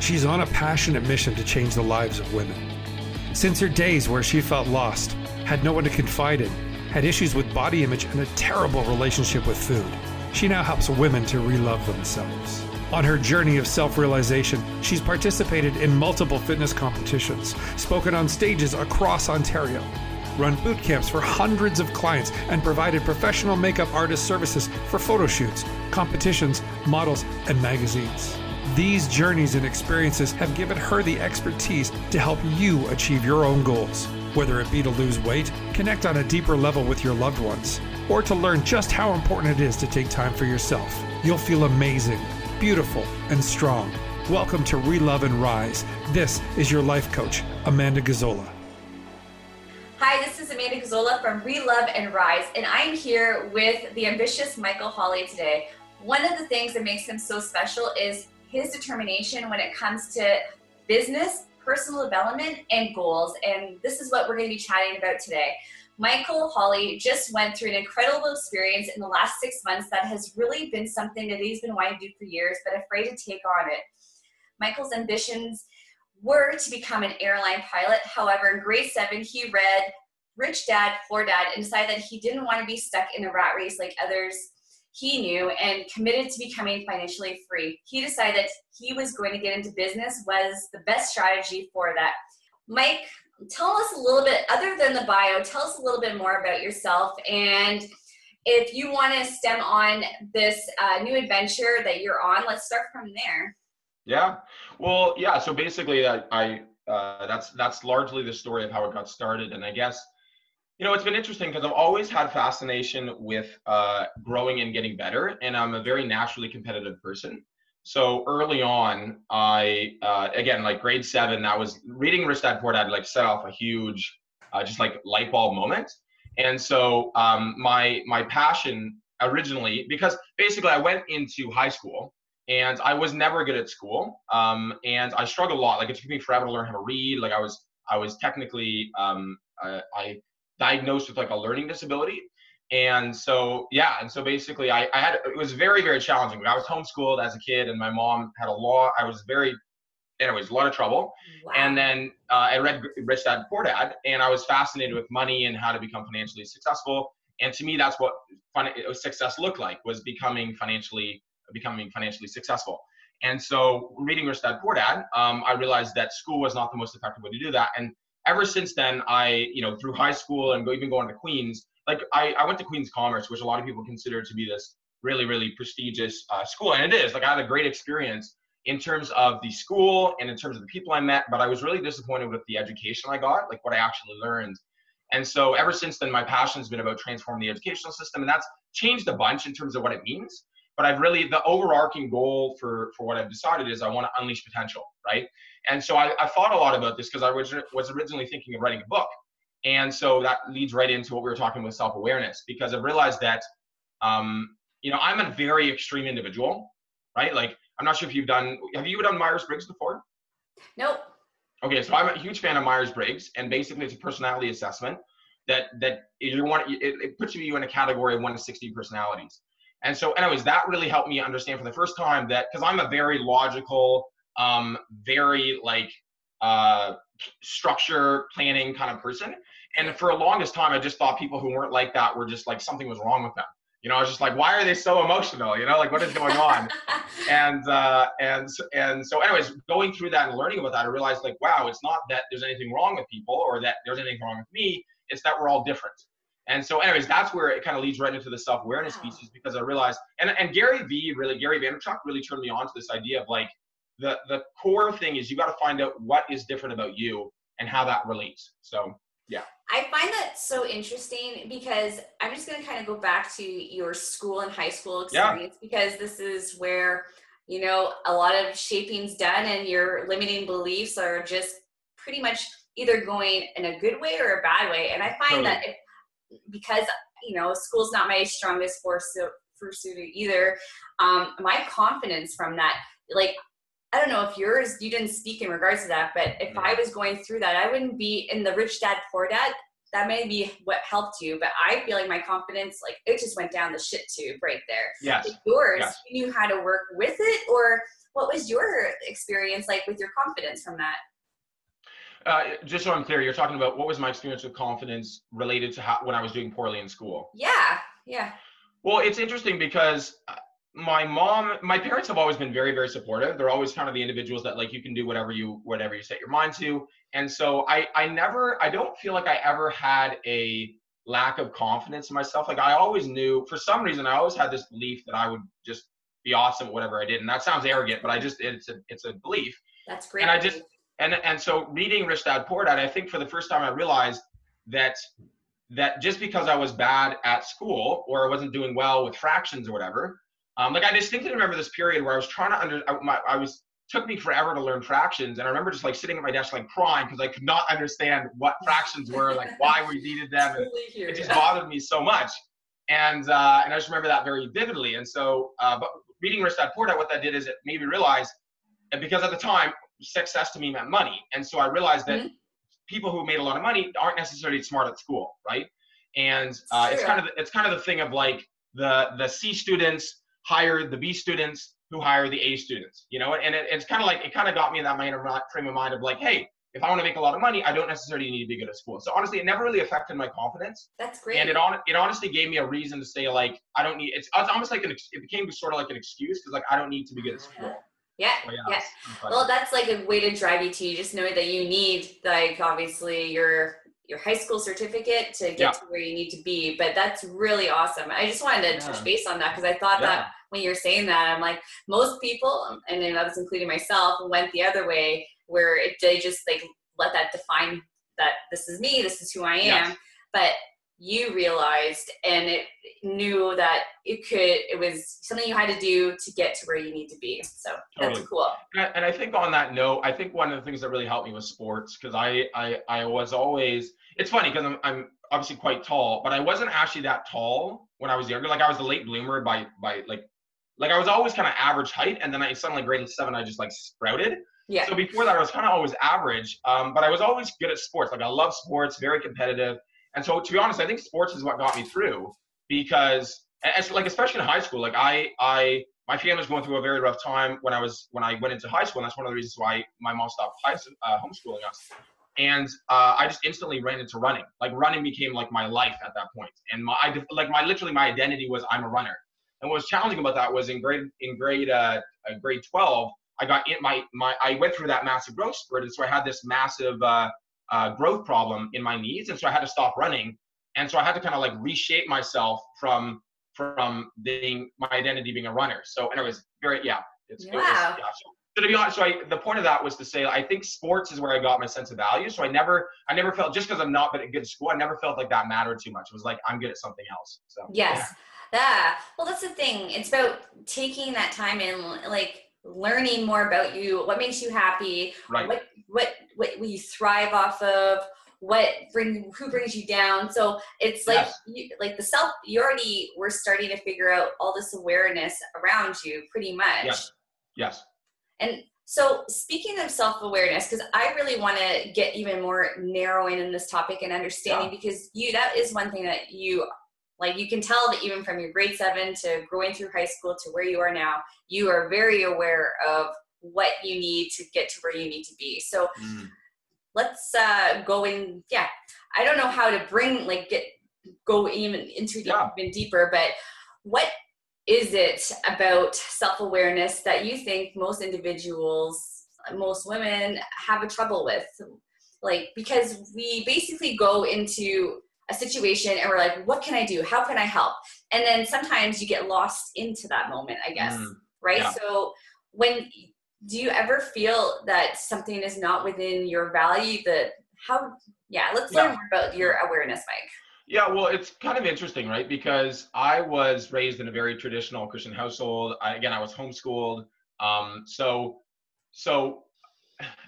she's on a passionate mission to change the lives of women. Since her days where she felt lost, had no one to confide in, had issues with body image, and a terrible relationship with food, she now helps women to relove themselves. On her journey of self realization, she's participated in multiple fitness competitions, spoken on stages across Ontario, run boot camps for hundreds of clients, and provided professional makeup artist services for photo shoots, competitions, models, and magazines. These journeys and experiences have given her the expertise to help you achieve your own goals, whether it be to lose weight, connect on a deeper level with your loved ones, or to learn just how important it is to take time for yourself. You'll feel amazing, beautiful, and strong. Welcome to Relove and Rise. This is your life coach, Amanda Gazzola. Hi, this is Amanda Gazzola from Relove and Rise, and I'm here with the ambitious Michael Hawley today. One of the things that makes him so special is his determination when it comes to business, personal development, and goals. And this is what we're going to be chatting about today. Michael Hawley just went through an incredible experience in the last six months that has really been something that he's been wanting to do for years, but afraid to take on it. Michael's ambitions were to become an airline pilot. However, in grade seven, he read Rich Dad, Poor Dad and decided that he didn't want to be stuck in a rat race like others he knew and committed to becoming financially free. He decided he was going to get into business was the best strategy for that. Mike, tell us a little bit, other than the bio, tell us a little bit more about yourself and if you want to stem on this uh, new adventure that you're on, let's start from there. Yeah. Well, yeah. So basically, I, I uh, that's that's largely the story of how it got started, and I guess you know it's been interesting because I've always had fascination with uh, growing and getting better, and I'm a very naturally competitive person. So early on, I uh, again like grade seven, that was reading Rich Dad Poor Dad like set off a huge, uh, just like light bulb moment. And so um, my my passion originally because basically I went into high school and I was never good at school. Um, and I struggled a lot. Like it took me forever to learn how to read. Like I was, I was technically, um, I, I diagnosed with like a learning disability. And so, yeah. And so basically I, I had, it was very, very challenging. I was homeschooled as a kid and my mom had a law. I was very, anyways, a lot of trouble. Wow. And then uh, I read Rich Dad Poor Dad and I was fascinated with money and how to become financially successful. And to me, that's what fun, success looked like was becoming financially becoming financially successful. And so, reading Rich Dad Poor Dad, um, I realized that school was not the most effective way to do that. And ever since then, I, you know, through high school and go, even going to Queen's, like I, I went to Queen's Commerce, which a lot of people consider to be this really, really prestigious uh, school, and it is. Like I had a great experience in terms of the school and in terms of the people I met, but I was really disappointed with the education I got, like what I actually learned. And so ever since then, my passion has been about transforming the educational system, and that's changed a bunch in terms of what it means but I've really the overarching goal for for what I've decided is I want to unleash potential, right? And so I, I thought a lot about this because I was was originally thinking of writing a book, and so that leads right into what we were talking with self awareness because I've realized that, um, you know, I'm a very extreme individual, right? Like I'm not sure if you've done have you done Myers Briggs before? Nope. Okay, so I'm a huge fan of Myers Briggs, and basically it's a personality assessment that that you want it, it puts you in a category of one to 60 personalities. And so, anyways, that really helped me understand for the first time that because I'm a very logical, um, very like uh, structure planning kind of person. And for the longest time, I just thought people who weren't like that were just like something was wrong with them. You know, I was just like, why are they so emotional? You know, like what is going on? and uh, and and so, anyways, going through that and learning about that, I realized like, wow, it's not that there's anything wrong with people or that there's anything wrong with me. It's that we're all different. And so, anyways, that's where it kind of leads right into the self awareness wow. pieces because I realized, and, and Gary Vee, really, Gary Vaynerchuk really turned me on to this idea of like the, the core thing is you got to find out what is different about you and how that relates. So, yeah. I find that so interesting because I'm just going to kind of go back to your school and high school experience yeah. because this is where, you know, a lot of shaping's done and your limiting beliefs are just pretty much either going in a good way or a bad way. And I find totally. that if because you know school's not my strongest force pursuit either um, my confidence from that like i don't know if yours you didn't speak in regards to that but if i was going through that i wouldn't be in the rich dad poor dad that may be what helped you, but I feel like my confidence, like it just went down the shit tube right there. Yes. Like yours, yes. you knew how to work with it, or what was your experience like with your confidence from that? Uh, just so I'm clear, you're talking about what was my experience with confidence related to how, when I was doing poorly in school. Yeah, yeah. Well, it's interesting because uh, my mom, my parents have always been very, very supportive. They're always kind of the individuals that like you can do whatever you whatever you set your mind to. And so I I never I don't feel like I ever had a lack of confidence in myself. Like I always knew for some reason I always had this belief that I would just be awesome at whatever I did. And that sounds arrogant, but I just it's a it's a belief. That's great. And I just and and so reading Rich Dad Poor Dad, I think for the first time I realized that that just because I was bad at school or I wasn't doing well with fractions or whatever, um, like I distinctly remember this period where I was trying to under, I, my, I was took me forever to learn fractions, and I remember just like sitting at my desk like crying because I could not understand what fractions were, like why we needed them. And it just bothered me so much, and uh, and I just remember that very vividly. And so, uh, but reading Rich Dad Poor Dad, what that did is it made me realize, and because at the time success to me meant money, and so I realized that. Mm-hmm people who made a lot of money aren't necessarily smart at school, right? And uh, it's kind of the, it's kind of the thing of like the the C students hire the B students who hire the A students, you know, and it, it's kind of like it kind of got me in that frame of mind of like, hey, if I want to make a lot of money, I don't necessarily need to be good at school. So honestly, it never really affected my confidence. That's great. And it on it honestly gave me a reason to say like I don't need. It's, it's almost like an it became sort of like an excuse because like I don't need to be good at school. Yeah, yeah. yeah. Well, that's like a way to drive you to you just know that you need like obviously your your high school certificate to get yeah. to where you need to be. But that's really awesome. I just wanted to yeah. touch base on that because I thought that when you're saying that, I'm like most people, and then that's including myself, went the other way where it, they just like let that define that this is me, this is who I am. But you realized and it knew that it could it was something you had to do to get to where you need to be so totally. that's cool and I, think on that note i think one of the things that really helped me was sports because I, I i was always it's funny because I'm, I'm obviously quite tall but i wasn't actually that tall when i was younger like i was a late bloomer by by like like i was always kind of average height and then i suddenly grade seven i just like sprouted yeah. So before that, I was kind of always average, um, but I was always good at sports. Like I love sports, very competitive. And so, to be honest, I think sports is what got me through because, as, like, especially in high school, like I, I, my family was going through a very rough time when I was when I went into high school, and that's one of the reasons why my mom stopped high, uh, homeschooling us. And uh, I just instantly ran into running. Like running became like my life at that point, and my I, like my literally my identity was I'm a runner. And what was challenging about that was in grade in grade uh, uh grade 12, I got in my my I went through that massive growth spurt, and so I had this massive uh, uh, growth problem in my knees, and so I had to stop running, and so I had to kind of like reshape myself from from being my identity being a runner. So, and it was very yeah, it's wow. It was, yeah. So, so to be honest, so I, the point of that was to say I think sports is where I got my sense of value. So I never I never felt just because I'm not but good at school, I never felt like that mattered too much. It was like I'm good at something else. So yes. Yeah. Yeah. Well, that's the thing. It's about taking that time and like learning more about you, what makes you happy, right. what what what you thrive off of, what bring who brings you down. So it's like yes. you, like the self. You already were starting to figure out all this awareness around you, pretty much. Yes. Yes. And so speaking of self-awareness, because I really want to get even more narrowing in this topic and understanding, yeah. because you that is one thing that you like you can tell that even from your grade seven to growing through high school to where you are now, you are very aware of what you need to get to where you need to be. So mm. let's uh, go in. Yeah, I don't know how to bring like get go even into yeah. even deeper, but what is it about self awareness that you think most individuals, most women have a trouble with? Like because we basically go into a situation and we're like, what can I do? How can I help? And then sometimes you get lost into that moment, I guess. Mm, right. Yeah. So when do you ever feel that something is not within your value that how yeah, let's learn yeah. more about your awareness, Mike. Yeah, well, it's kind of interesting, right? Because I was raised in a very traditional Christian household. I, again, I was homeschooled. Um, so, so,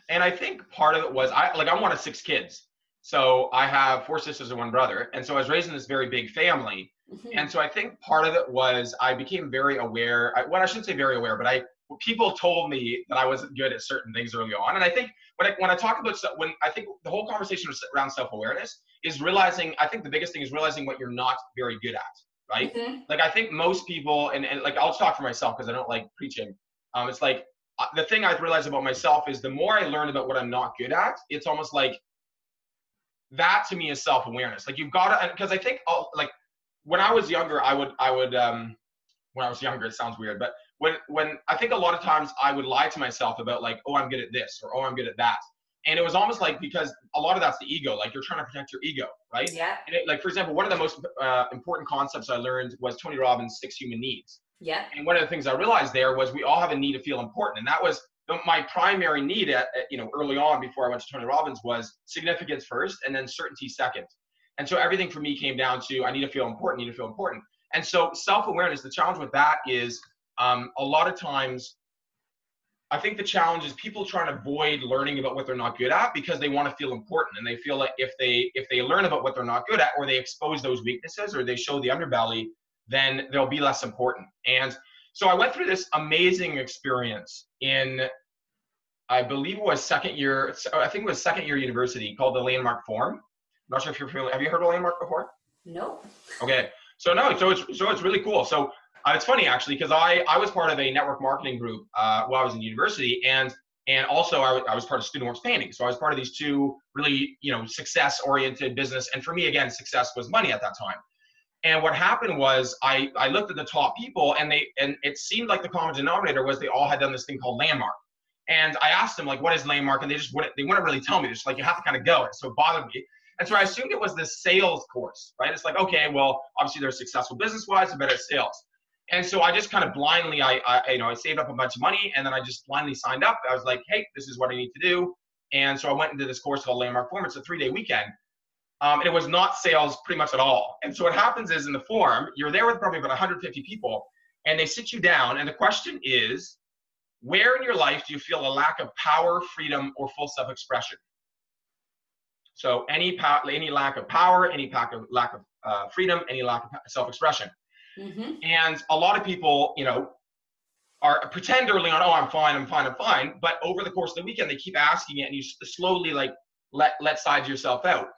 and I think part of it was I like I'm one of six kids, so I have four sisters and one brother. And so I was raised in this very big family. Mm-hmm. And so I think part of it was I became very aware. I, well, I shouldn't say very aware, but I people told me that I wasn't good at certain things early on. And I think when I, when I talk about when I think the whole conversation around self awareness, is realizing. I think the biggest thing is realizing what you're not very good at, right? Mhm. Like I think most people, and, and like I'll just talk for myself because I don't like preaching. Um, it's like uh, the thing I've realized about myself is the more I learn about what I'm not good at, it's almost like that to me is self-awareness. Like you've got to, because I think oh, like when I was younger, I would I would um when I was younger, it sounds weird, but when when I think a lot of times I would lie to myself about like, oh, I'm good at this or oh, I'm good at that, and it was almost like because a lot of that's the ego, like you're trying to protect your ego, right? Yeah. And it, like for example, one of the most uh, important concepts I learned was Tony Robbins' six human needs. Yeah. And one of the things I realized there was we all have a need to feel important, and that was my primary need at, at, you know early on before I went to Tony Robbins was significance first, and then certainty second. And so everything for me came down to I need to feel important, need to feel important. And so self-awareness, the challenge with that is um, a lot of times. I think the challenge is people trying to avoid learning about what they're not good at because they want to feel important and they feel like if they if they learn about what they're not good at or they expose those weaknesses or they show the underbelly, then they'll be less important. And so I went through this amazing experience in, I believe it was second year, I think it was second year university called the Landmark Forum. I'm not sure if you're familiar. Have you heard of Landmark before? No. Okay. So no, so it's so it's really cool. So uh, it's funny actually because I I was part of a network marketing group uh, while I was in university and and also I, w- I was part of Student Works Painting. So I was part of these two really you know success oriented business. And for me again, success was money at that time. And what happened was I I looked at the top people and they and it seemed like the common denominator was they all had done this thing called Landmark. And I asked them like, what is Landmark? And they just wouldn't they wouldn't really tell me. They're just like you have to kind of go. And so it bothered me. And so I assumed it was this sales course, right? It's like, okay, well, obviously they're successful business wise, they're better at sales. And so I just kind of blindly, I, I, you know, I saved up a bunch of money and then I just blindly signed up. I was like, hey, this is what I need to do. And so I went into this course called Landmark Forum. It's a three day weekend. Um, and it was not sales pretty much at all. And so what happens is in the forum, you're there with probably about 150 people and they sit you down. And the question is, where in your life do you feel a lack of power, freedom, or full self expression? So any power, any lack of power, any lack of lack of uh, freedom, any lack of self-expression, Mm-hmm. and a lot of people, you know, are pretend early on, oh, I'm fine, I'm fine, I'm fine. But over the course of the weekend, they keep asking it, and you slowly like let let size yourself out.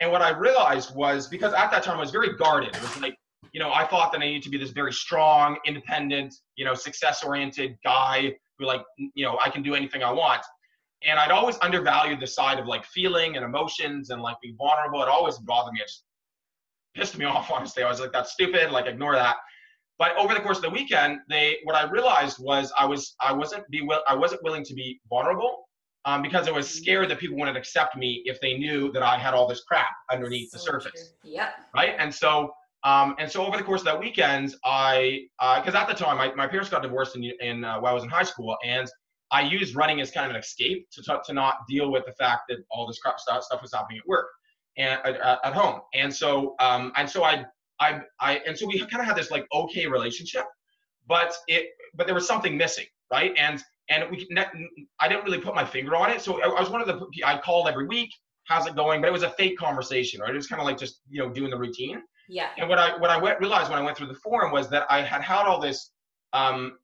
And what I realized was because at that time I was very guarded. It was like, you know, I thought that I needed to be this very strong, independent, you know, success-oriented guy who like, you know, I can do anything I want. And I'd always undervalued the side of like feeling and emotions and like being vulnerable. It always bothered me. It just pissed me off, honestly. I was like, that's stupid, like ignore that. But over the course of the weekend, they what I realized was I was I wasn't be will, I wasn't willing to be vulnerable um, because I was scared that people wouldn't accept me if they knew that I had all this crap underneath the surface true. Yep. right? And so, um, and so over the course of that weekend, I, because at the time my, my parents got divorced in, in uh, while I was in high school, and I used running as kind of an escape to to to not deal with the fact that all this crap stuff, stuff was happening at work and at, at home. And so, um, and so I, I, I, and so we kind of had this like okay relationship, but it, but there was something missing, right? And and we, I didn't really put my finger on it. So I, I was one of the, I called every week, how's it going? But it was a fake conversation, right? It was kind of like just you know doing the routine. Yeah. And what I what I went, realized when I went through the forum was that I had had all this um,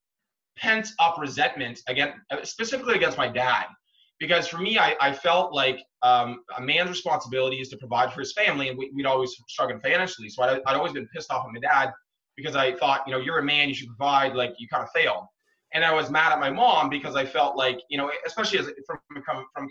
pent up resentment again, specifically against my dad, because for me, I, I felt like um, a man's responsibility is to provide for his family, and we, we'd always struggled financially. So I'd, I'd always been pissed off at my dad because I thought, you know, you're a man, you should provide. Like you kind of failed, and I was mad at my mom because I felt like, you know, especially as from from, from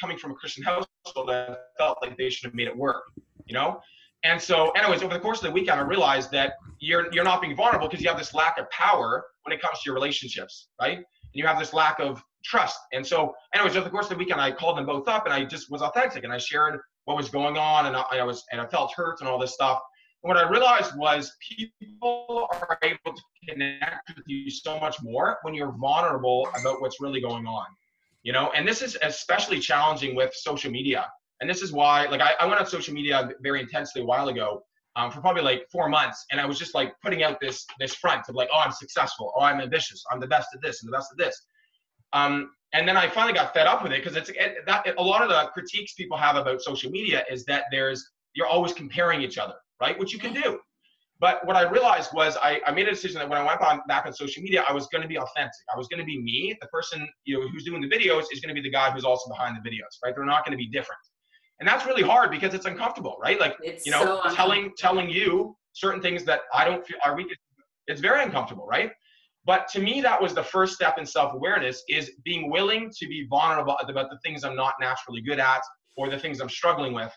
coming from a Christian household, I felt like they should have made it work, you know. And so, anyways, over the course of the weekend, I realized that you're you're not being vulnerable because you have this lack of power when it comes to your relationships, right? And you have this lack of trust. And so, anyways, over the course of the weekend, I called them both up and I just was authentic and I shared what was going on and I, I was and I felt hurt and all this stuff. And what I realized was people are able to connect with you so much more when you're vulnerable about what's really going on, you know. And this is especially challenging with social media and this is why like I, I went on social media very intensely a while ago um, for probably like four months and i was just like putting out this this front of like oh i'm successful oh i'm ambitious i'm the best at this and the best at this um, and then i finally got fed up with it because it's it, that a lot of the critiques people have about social media is that there's you're always comparing each other right which you can do but what I realized was I, I made a decision that when I went on, back on social media, I was going to be authentic. I was going to be me. The person you know who's doing the videos is going to be the guy who's also behind the videos, right? They're not going to be different. and that's really hard because it's uncomfortable, right? Like It's you know, so telling telling you certain things that I don't feel are weak. It's very uncomfortable, right? But to me, that was the first step in self-awareness: is being willing to be vulnerable about the things I'm not naturally good at or the things I'm struggling with.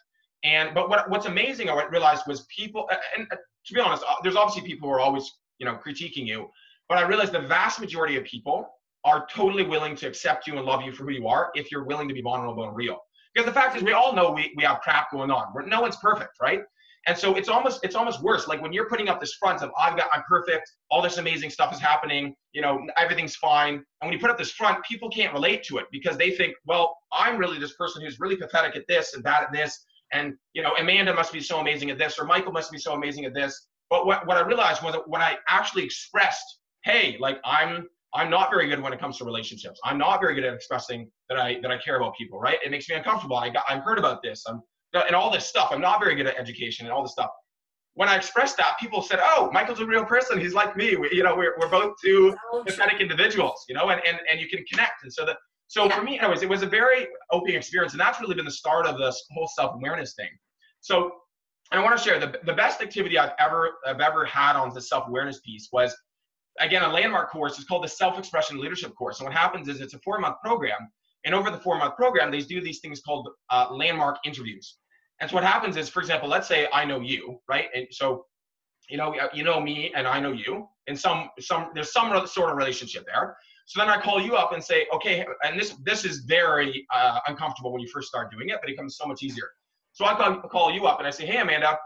And but what what's amazing, I realized was people, and to be honest, uh, there's obviously people who are always you know critiquing you, but I realized the vast majority of people are totally willing to accept you and love you for who you are if you're willing to be vulnerable and real. Because the fact is, we all know we, we have crap going on. We're, no one's perfect, right? And so it's almost it's almost worse. Like when you're putting up this front of I've got I'm perfect, all this amazing stuff is happening, you know, everything's fine. And when you put up this front, people can't relate to it because they think, well, I'm really this person who's really pathetic at this and bad at this. And you know, Amanda must be so amazing at this, or Michael must be so amazing at this. But what, what I realized was that when I actually expressed, hey, like I'm I'm not very good when it comes to relationships. I'm not very good at expressing that I that I care about people, right? It makes me uncomfortable. I got I'm heard about this. I'm and all this stuff. I'm not very good at education and all this stuff. When I expressed that, people said, "Oh, Michael's a real person. He's like me. We, you know, we're, we're both two pathetic individuals, you know, and, and and you can connect." And so that so yeah. for me, anyways, it was a very opening experience, and that's really been the start of this whole self awareness thing. So I want to share the the best activity I've ever I've ever had on the self awareness piece was again a landmark course. It's called the Self Expression Leadership Course. And what happens is it's a four month program, and over the four month program, they do these things called uh, landmark interviews. And so what happens is, for example, let's say I know you, right? And so, you know, you know me and I know you, and some some there's some sort of relationship there. So then I call you up and say, okay, and this this is very uh, uncomfortable when you first start doing it, but it becomes so much easier. So I call, call you up and I say, hey Amanda,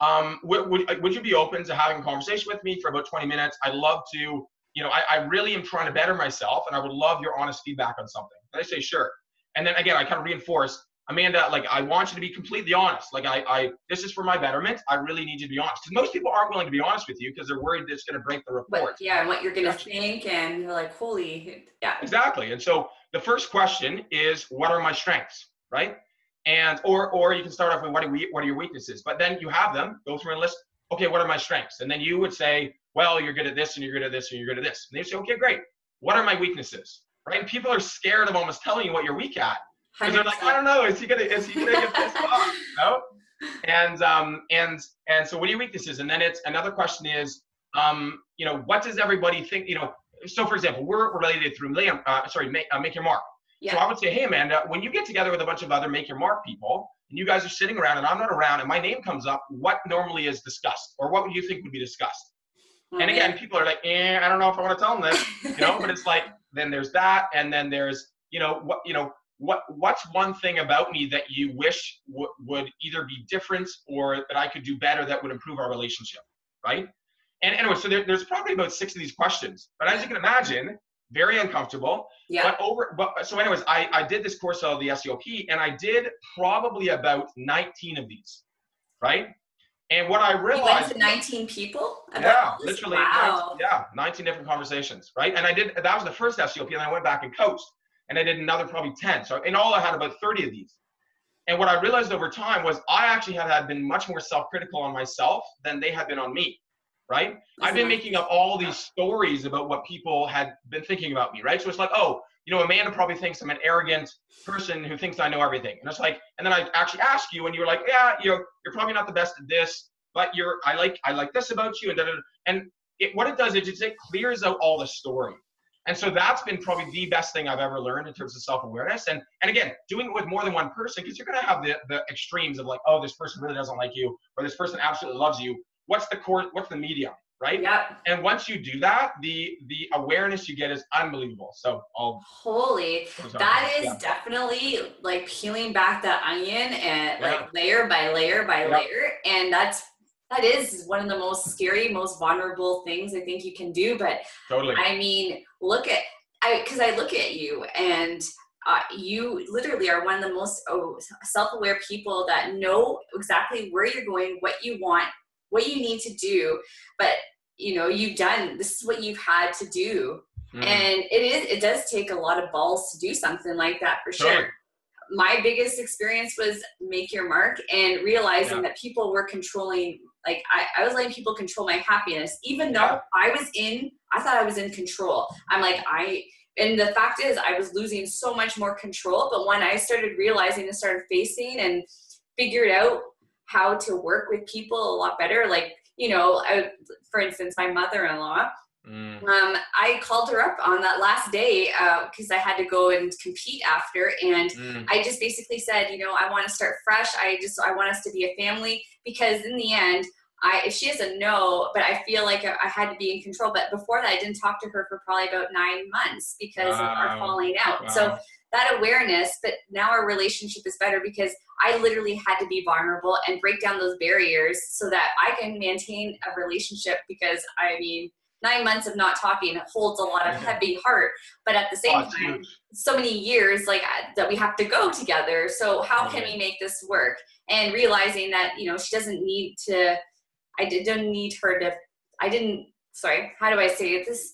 um, would, would, would you be open to having a conversation with me for about 20 minutes? I'd love to, you know, I, I really am trying to better myself and I would love your honest feedback on something. And I say, sure. And then again, I kind of reinforce Amanda, like I want you to be completely honest. Like I, I this is for my betterment. I really need you to be honest. Because most people aren't willing to be honest with you because they're worried that it's going to break the report. But, yeah, and what you're going to think, and you're like, holy, yeah. Exactly. And so the first question is, what are my strengths, right? And or or you can start off with what are we, what are your weaknesses? But then you have them. Go through and list. Okay, what are my strengths? And then you would say, well, you're good at this, and you're good at this, and you're good at this. And they say, okay, great. What are my weaknesses? Right? And people are scared of almost telling you what you're weak at because they're like, I don't know, is he gonna is he gonna get pissed off? No. And um and and so what are your weaknesses? And then it's another question is um you know what does everybody think you know so for example we're related through Liam uh, sorry make, uh, make your mark. Yeah. So I would say, hey Amanda, when you get together with a bunch of other make your mark people and you guys are sitting around and I'm not around and my name comes up, what normally is discussed or what would you think would be discussed? And again, people are like, eh, I don't know if I want to tell them this, you know, but it's like then there's that and then there's you know what you know what what's one thing about me that you wish w- would either be different or that I could do better that would improve our relationship, right? And anyway, so there, there's probably about six of these questions, but as you can imagine, very uncomfortable. Yeah. But over, but so anyways, I I did this course of the SELP, and I did probably about 19 of these, right? And what I realized, you went to 19 people. Yeah, literally. Wow. 19, yeah, 19 different conversations, right? And I did that was the first SELP, and I went back and coached and I did another probably 10. So in all, I had about 30 of these. And what I realized over time was I actually had, had been much more self-critical on myself than they had been on me, right? I've been mm-hmm. making up all these stories about what people had been thinking about me, right? So it's like, oh, you know, Amanda probably thinks I'm an arrogant person who thinks I know everything. And it's like, and then I actually ask you, and you're like, yeah, you know, you're probably not the best at this, but you're, I like, I like this about you, and da, da, da. and it, what it does is it clears out all the story. And so that's been probably the best thing I've ever learned in terms of self-awareness. And and again, doing it with more than one person, because you're gonna have the, the extremes of like, oh, this person really doesn't like you, or this person absolutely loves you. What's the core what's the medium? Right? Yeah. And once you do that, the the awareness you get is unbelievable. So I'll holy that is yeah. definitely like peeling back the onion and yeah. like layer by layer by layer. And that's that is one of the most scary, most vulnerable things I think you can do. But totally. I mean, look at I because I look at you and uh, you literally are one of the most oh, self-aware people that know exactly where you're going, what you want, what you need to do. But you know, you've done this is what you've had to do. Mm. And it is it does take a lot of balls to do something like that for sure. My biggest experience was make your mark and realizing yeah. that people were controlling like I, I was letting people control my happiness even though i was in i thought i was in control i'm like i and the fact is i was losing so much more control but when i started realizing and started facing and figured out how to work with people a lot better like you know I, for instance my mother-in-law Mm. Um, I called her up on that last day because uh, I had to go and compete after, and mm. I just basically said, you know, I want to start fresh. I just I want us to be a family because in the end, I if she has a no, but I feel like I had to be in control. But before that, I didn't talk to her for probably about nine months because wow. of our falling out. Wow. So that awareness, but now our relationship is better because I literally had to be vulnerable and break down those barriers so that I can maintain a relationship because I mean nine months of not talking holds a lot of heavy heart. But at the same oh, time huge. so many years like uh, that we have to go together. So how can we make this work? And realizing that you know she doesn't need to i didn't need her to i didn't sorry how do i say it? This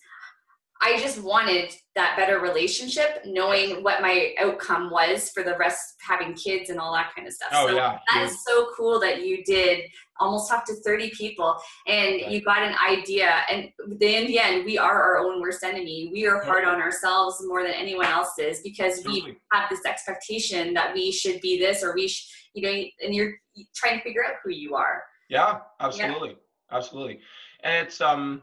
I just wanted that better relationship, knowing what my outcome was for the rest, having kids and all that kind of stuff. Oh, so yeah. That is so cool that you did almost talk to 30 people and right. you got an idea. And in the end, we are our own worst enemy. We are hard on ourselves more than anyone else is because totally. we have this expectation that we should be this or we, sh- you know, and you're trying to figure out who you are. Yeah, absolutely. Yeah. Absolutely. And it's, um,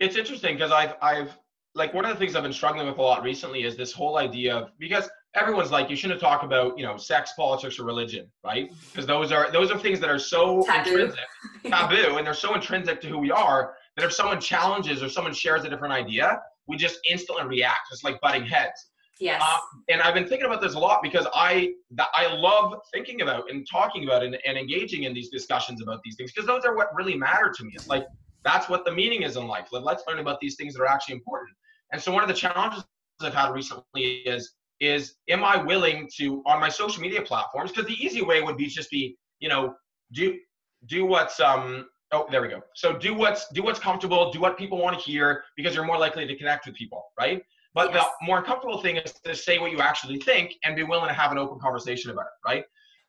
it's interesting because I've I've like one of the things I've been struggling with a lot recently is this whole idea of because everyone's like you shouldn't talk about you know sex, politics, or religion, right? Because those are those are things that are so taboo. intrinsic, taboo, and they're so intrinsic to who we are that if someone challenges or someone shares a different idea, we just instantly react. It's like butting heads. Yes. Uh, and I've been thinking about this a lot because I I love thinking about and talking about and, and engaging in these discussions about these things because those are what really matter to me. It's like that's what the meaning is in life. Let's learn about these things that are actually important. And so one of the challenges I've had recently is is am I willing to on my social media platforms? Because the easy way would be just be you know do do what's um oh there we go. So do what's do what's comfortable, do what people want to hear because you're more likely to connect with people, right? But yes. the more comfortable thing is to say what you actually think and be willing to have an open conversation about it, right?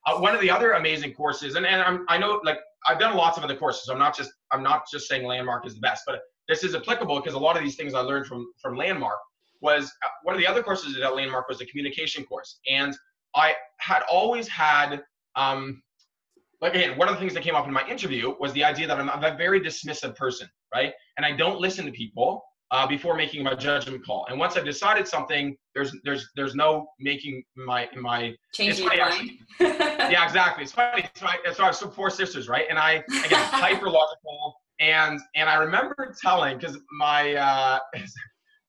Uh, one of the other amazing courses, and, and I'm, I know like I've done lots of other courses. I'm not just I'm not just saying Landmark is the best, but this is applicable because a lot of these things I learned from from Landmark was uh, one of the other courses at Landmark was a communication course, and I had always had um, like again one of the things that came up in my interview was the idea that I'm, I'm a very dismissive person, right? And I don't listen to people uh, before making my judgment call. And once I've decided something, there's there's there's no making my my changing your mind. yeah, exactly. It's funny. So I, so I have four sisters, right? And I again hyper logical. And and I remember telling because my uh,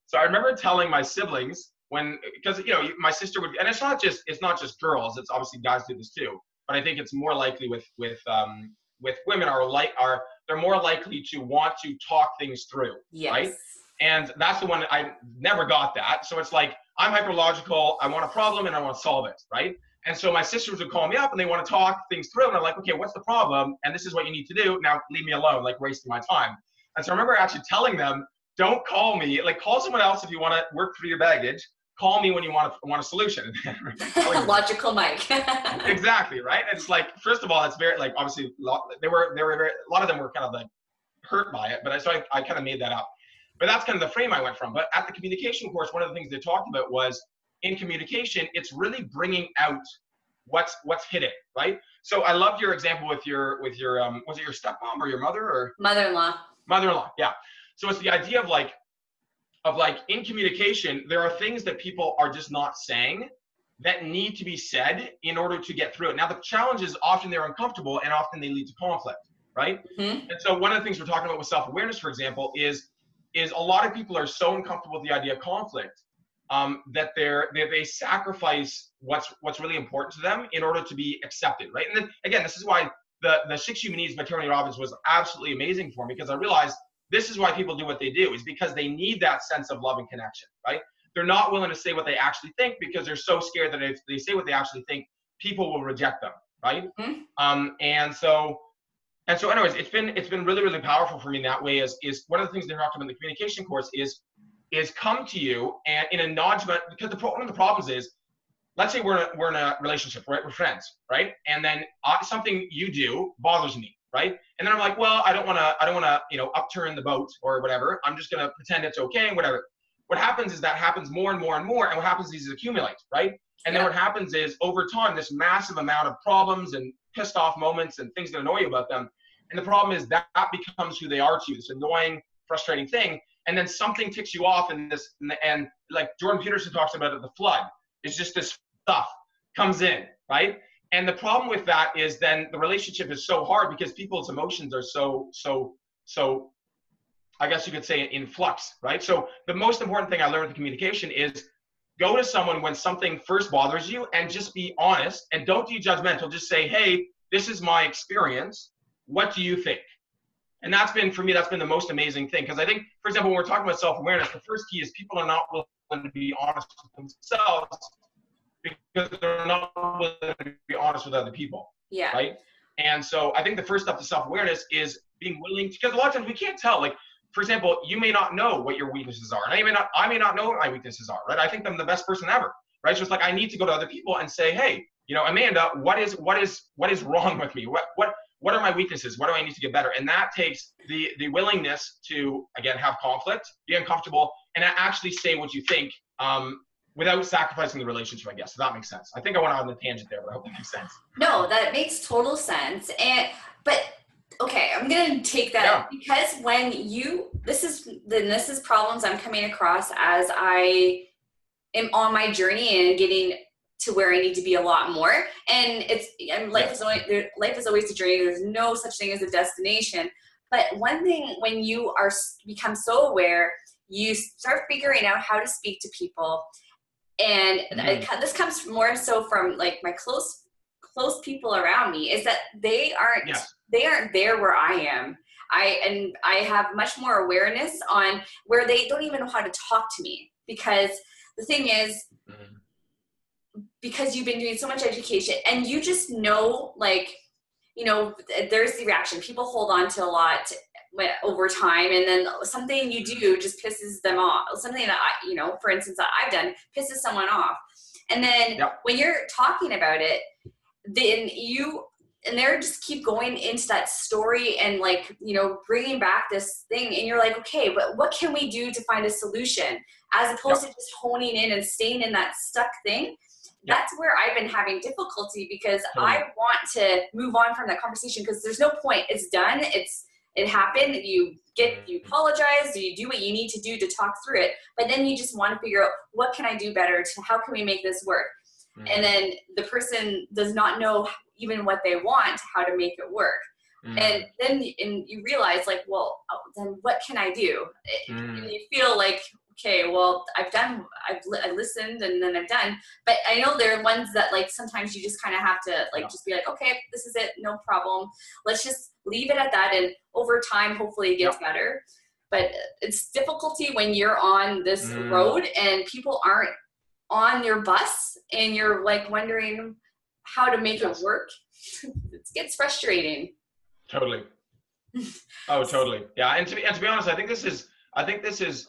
so I remember telling my siblings when because you know my sister would and it's not just it's not just girls. It's obviously guys do this too. But I think it's more likely with with um, with women are like are they're more likely to want to talk things through, yes. right? And that's the one I never got that. So it's like, I'm hyperlogical. I want a problem and I want to solve it, right? And so my sisters would call me up and they want to talk things through. And I'm like, okay, what's the problem? And this is what you need to do. Now leave me alone, like wasting my time. And so I remember actually telling them, don't call me. Like call someone else if you want to work through your baggage. Call me when you want, to, want a solution. Logical Mike. exactly, right? It's like, first of all, it's very like obviously they were they were very a lot of them were kind of like hurt by it, but I so I, I kind of made that up. But that's kind of the frame I went from. But at the communication course, one of the things they talked about was in communication, it's really bringing out what's what's hidden, right? So I loved your example with your with your um was it your stepmom or your mother or mother-in-law? Mother-in-law, yeah. So it's the idea of like of like in communication, there are things that people are just not saying that need to be said in order to get through it. Now the challenge is often they're uncomfortable and often they lead to conflict, right? Mm-hmm. And so one of the things we're talking about with self-awareness, for example, is is a lot of people are so uncomfortable with the idea of conflict um, that they're they, they sacrifice what's what's really important to them in order to be accepted, right? And then again, this is why the the six human needs by Tony Robbins was absolutely amazing for me because I realized this is why people do what they do is because they need that sense of love and connection, right? They're not willing to say what they actually think because they're so scared that if they say what they actually think, people will reject them, right? Mm-hmm. Um, and so and so anyways it's been it's been really really powerful for me in that way is is one of the things they talked about in the communication course is is come to you and in a non-judgment because the one of the problems is let's say we're in a, we're in a relationship right? We're friends right? And then uh, something you do bothers me right? And then i'm like well i don't want to i don't want to you know upturn the boat or whatever. I'm just going to pretend it's okay and whatever. What happens is that happens more and more and more. And what happens is it accumulates right? And then what happens is over time, this massive amount of problems and pissed off moments and things that annoy you about them. And the problem is that, that becomes who they are to you, this annoying, frustrating thing. And then something ticks you off and this, and, and like Jordan Peterson talks about it, the flood. It's just this stuff comes in, right? And the problem with that is then the relationship is so hard because people's emotions are so, so, so, I guess you could say in flux, right? So the most important thing I learned with communication is go to someone when something first bothers you and just be honest and don't be judgmental. Just say, hey, this is my experience. What do you think? And that's been, for me, that's been the most amazing thing. Because I think, for example, when we're talking about self awareness, the first key is people are not willing to be honest with themselves because they're not willing to be honest with other people. Yeah. Right. And so I think the first step to self awareness is being willing to, because a lot of times we can't tell. Like, for example, you may not know what your weaknesses are, and I may not, I may not know what my weaknesses are, right? I think I'm the best person ever, right? So it's like I need to go to other people and say, hey, you know, Amanda, what is what is what is wrong with me? What what what are my weaknesses? What do I need to get better? And that takes the the willingness to again have conflict, be uncomfortable, and actually say what you think um, without sacrificing the relationship. I guess if that makes sense. I think I went on the tangent there, but I hope that makes sense. No, that makes total sense. And but okay, I'm gonna take that yeah. because when you this is then this is problems I'm coming across as I am on my journey and getting to where I need to be a lot more. And it's and life is always life is always a journey. There's no such thing as a destination. But one thing when you are become so aware, you start figuring out how to speak to people. And mm-hmm. this comes more so from like my close close people around me is that they aren't they aren't there where I am. I and I have much more awareness on where they don't even know how to talk to me because the thing is mm-hmm. because you've been doing so much education and you just know like you know there's the reaction people hold on to a lot over time and then something you do just pisses them off something that i you know for instance that i've done pisses someone off and then yep. when you're talking about it then you and they're just keep going into that story and like you know bringing back this thing. And you're like okay but what can we do to find a solution? As opposed yep. to just honing in and staying in that stuck thing. Yep. that's where i've been having difficulty because mm-hmm. i want to move on from that conversation because there's no point. It's done. It's it happened. You get you mm-hmm. apologize. You do what you need to do to talk through it. But then you just want to figure out what can i do better to how can we make this work mm-hmm. and then the person does not know even what they want how to make it work mm. and then and you realize like well oh, then what can i do mm. and you feel like okay well i've done i've li- I listened and then i've done but i know there are ones that like sometimes you just kind of have to like yeah. just be like okay this is it no problem let's just leave it at that and over time hopefully it gets yeah. better but it's difficulty when you're on this mm. road and people aren't on your bus and you're like wondering how to make yes. it work, it gets frustrating. Totally. oh, totally. Yeah, and to be and to be honest, I think this is I think this is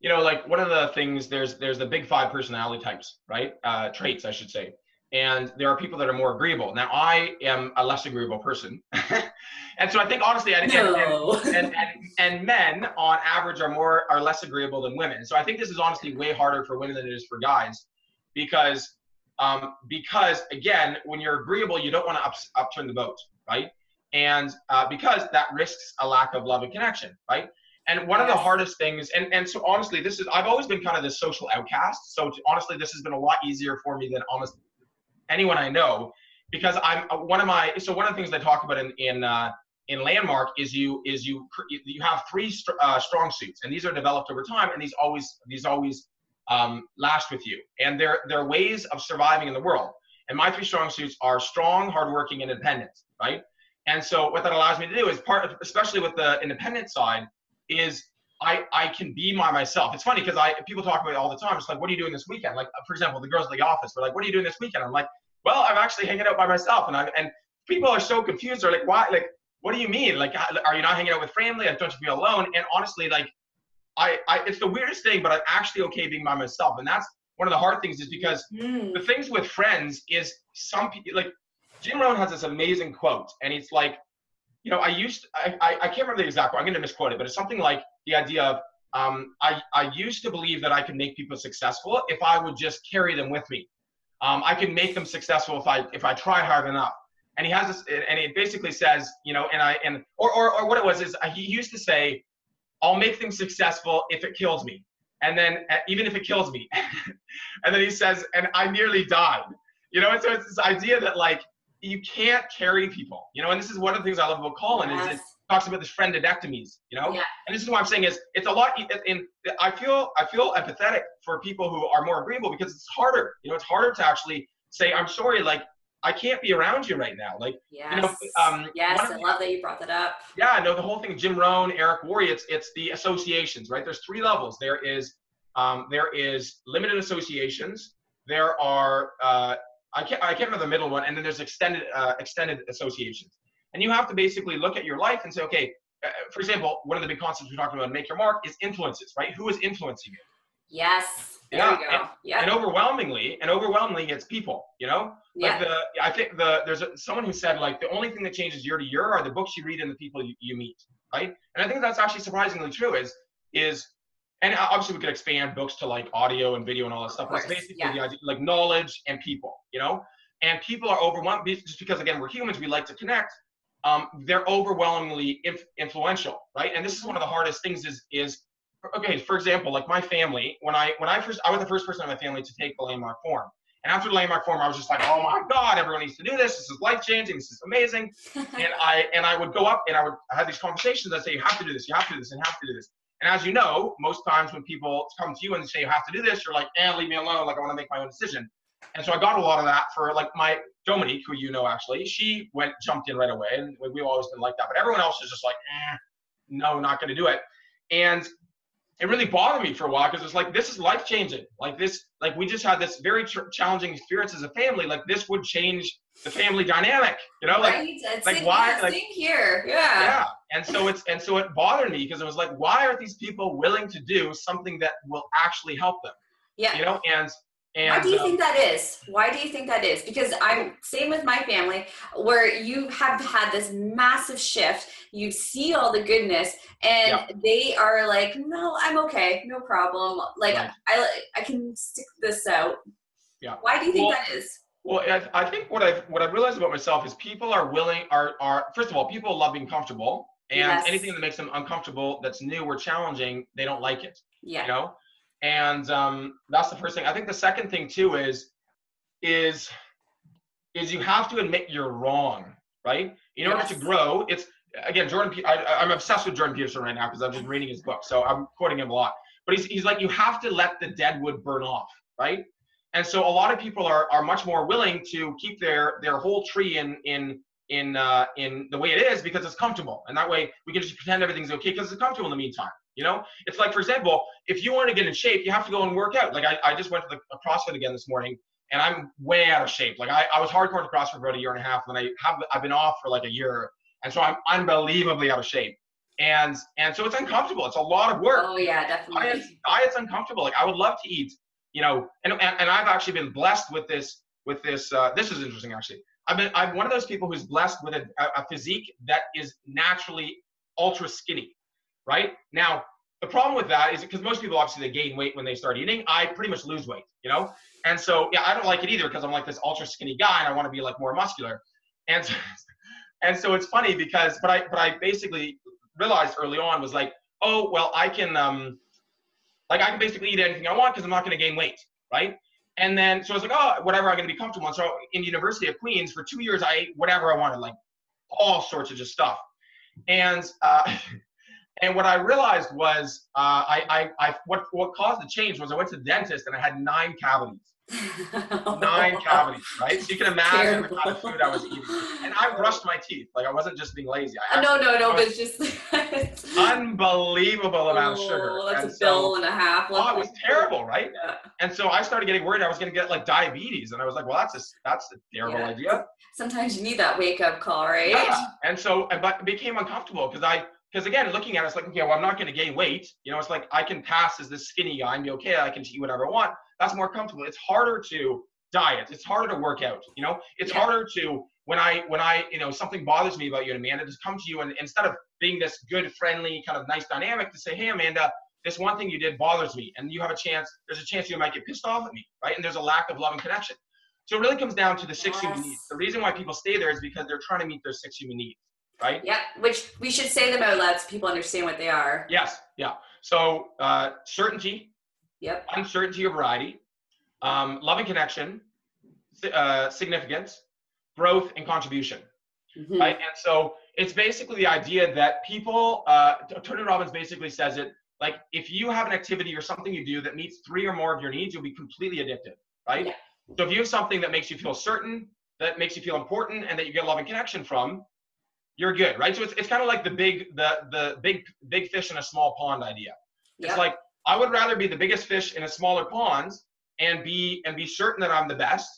you know like one of the things there's there's the big five personality types, right? Uh, traits, I should say. And there are people that are more agreeable. Now, I am a less agreeable person, and so I think honestly, and, no. and, and, and, men on average are more are less agreeable than women. So I think this is honestly way harder for women than it is for guys, because um, because again, when you're agreeable, you don't want to up, upturn the boat, right? And uh, because that risks a lack of love and connection, right? And one of the hardest things, and, and so honestly, this is I've always been kind of the social outcast. So to, honestly, this has been a lot easier for me than almost anyone I know, because I'm uh, one of my. So one of the things I talk about in in uh, in landmark is you is you you have three uh, strong suits, and these are developed over time, and these always these always um, last with you. And they're, they're ways of surviving in the world. And my three strong suits are strong, hardworking, and independent, right? And so what that allows me to do is part of, especially with the independent side, is I, I can be my myself. It's funny because I people talk about it all the time. It's like, what are you doing this weekend? Like, for example, the girls at the office were like, what are you doing this weekend? I'm like, well, I'm actually hanging out by myself. And I and people are so confused. They're like, why? Like, what do you mean? Like, are you not hanging out with family? Like, don't you feel alone? And honestly, like, I, I it's the weirdest thing, but I'm actually okay being by myself. And that's one of the hard things is because mm. the things with friends is some people like Jim Rohn has this amazing quote, and it's like, you know, I used I, I, I can't remember the exact quote, I'm going to misquote it, but it's something like the idea of um, I, I used to believe that I could make people successful if I would just carry them with me. Um, I can make them successful if I if I try hard enough. And he has this, and it basically says, you know, and I and or or, or what it was is uh, he used to say, "I'll make things successful if it kills me," and then uh, even if it kills me, and then he says, "And I nearly died." You know, and so it's this idea that like you can't carry people. You know, and this is one of the things I love about Colin yes. is it talks about this friendedectomies. You know, yeah. and this is what I'm saying is it's a lot. In I feel I feel empathetic for people who are more agreeable because it's harder. You know, it's harder to actually say I'm sorry. Like I can't be around you right now. Like, yes. you know, um, yes, I love that you brought that up. Yeah, no, the whole thing, Jim Rohn, Eric Worre, it's it's the associations, right? There's three levels. There is um, there is limited associations. There are uh, I can't I can't remember the middle one, and then there's extended uh, extended associations. And you have to basically look at your life and say, okay, uh, for example, one of the big concepts we talked about, make your mark, is influences, right? Who is influencing you? Yes. There yeah. And, yeah. and overwhelmingly, and overwhelmingly, it's people. You know, like yeah. the I think the there's a, someone who said like the only thing that changes year to year are the books you read and the people you, you meet, right? And I think that's actually surprisingly true. Is is and obviously we could expand books to like audio and video and all that stuff. But basically yeah. the idea, like knowledge and people, you know. And people are overwhelmed just because again we're humans, we like to connect. Um, they're overwhelmingly inf- influential, right? And this is one of the hardest things. Is is okay? For example, like my family, when I when I first I was the first person in my family to take the Landmark Forum. And after the Landmark Forum, I was just like, oh my God, everyone needs to do this. This is life changing. This is amazing. and I and I would go up and I would I had these conversations. I'd say, you have to do this, you have to do this, and you have to do this. And as you know, most times when people come to you and say you have to do this, you're like, eh, leave me alone. Like I want to make my own decision. And so I got a lot of that for like my Dominique, who you know actually, she went jumped in right away, and we've always been like that. But everyone else is just like, eh, no, not going to do it. And it really bothered me for a while because it's like this is life changing. Like this, like we just had this very tr- challenging experience as a family. Like this would change the family dynamic. You know, like right. like same, why? Like, here, yeah. Yeah, and so it's and so it bothered me because it was like, why are these people willing to do something that will actually help them? Yeah, you know, and and, Why do you um, think that is? Why do you think that is? Because I'm same with my family, where you have had this massive shift. You see all the goodness, and yeah. they are like, "No, I'm okay, no problem. Like right. I, I can stick this out." Yeah. Why do you think well, that is? Well, I, I think what I've what I've realized about myself is people are willing are are first of all people love being comfortable, and yes. anything that makes them uncomfortable, that's new or challenging, they don't like it. Yeah. You know and um, that's the first thing. I think the second thing too is is is you have to admit you're wrong right? In order to grow it's again jordan I, i'm obsessed with jordan peterson right now because i've been reading his book so i'm quoting him a lot. But he's, he's like you have to let the dead wood burn off right? And so a lot of people are, are much more willing to keep their their whole tree in in in uh, in the way it is because it's comfortable. And that way we can just pretend everything's okay because it's comfortable in the meantime you know, it's like, for example, if you want to get in shape, you have to go and work out. Like I, I just went to the CrossFit again this morning and I'm way out of shape. Like I, I was hardcore to CrossFit for about a year and a half and I have, I've been off for like a year. And so I'm unbelievably out of shape. And, and so it's uncomfortable. It's a lot of work. Oh yeah, definitely. Diet's, diet's uncomfortable. Like I would love to eat, you know, and, and, and I've actually been blessed with this, with this, uh, this is interesting actually. I've been, I'm one of those people who's blessed with a, a physique that is naturally ultra skinny, right? Now, the problem with that is because most people obviously they gain weight when they start eating. I pretty much lose weight, you know? And so yeah, I don't like it either because I'm like this ultra skinny guy and I want to be like more muscular. And so, and so it's funny because but I but I basically realized early on was like, oh well I can um like I can basically eat anything I want because I'm not gonna gain weight, right? And then so I was like, oh, whatever I'm gonna be comfortable. And so in University of Queen's for two years I ate whatever I wanted, like all sorts of just stuff. And uh And what I realized was, uh, I, I, I, what, what caused the change was I went to the dentist and I had nine cavities. nine cavities, right? So you can imagine Terrible. the kind of food I was eating. And I brushed my teeth. Like I wasn't just being lazy. I no, no, no, but it's just unbelievable amount of sugar. Oh, that's and a so, bill and a half. Oh, it was terrible, right? Yeah. And so I started getting worried I was going to get like diabetes, and I was like, well, that's a that's a terrible yeah. idea. Sometimes you need that wake up call, right? Yeah. And so, but it became uncomfortable because I because again, looking at it, it's like, okay, well, I'm not going to gain weight. You know, it's like I can pass as this skinny guy and be okay. I can eat whatever I want. That's more comfortable. It's harder to diet. It's harder to work out. You know, it's yeah. harder to when I when I you know something bothers me about you, and Amanda, just come to you and instead of being this good, friendly, kind of nice dynamic, to say, hey, Amanda, this one thing you did bothers me, and you have a chance. There's a chance you might get pissed off at me, right? And there's a lack of love and connection. So it really comes down to the six Yes. human needs. The reason why people stay there is because they're trying to meet their six human needs, right? Yep. Which we should say them out loud so people understand what they are. Yes, yeah. So uh, certainty, Yep. uncertainty or variety, um, love and connection, uh, significance, growth, and contribution. Mhm. right? And so it's basically the idea that people, uh, Tony Robbins basically says it like if you have an activity or something you do that meets three or more of your needs, you'll be completely addicted, right? Yeah. So if you have something that makes you feel certain, that makes you feel important, and that you get love and connection from, you're good, right? So it's, it's kind of like the big the the big big fish in a small pond idea. It's Yep. like I would rather be the biggest fish in a smaller pond and be and be certain that I'm the best,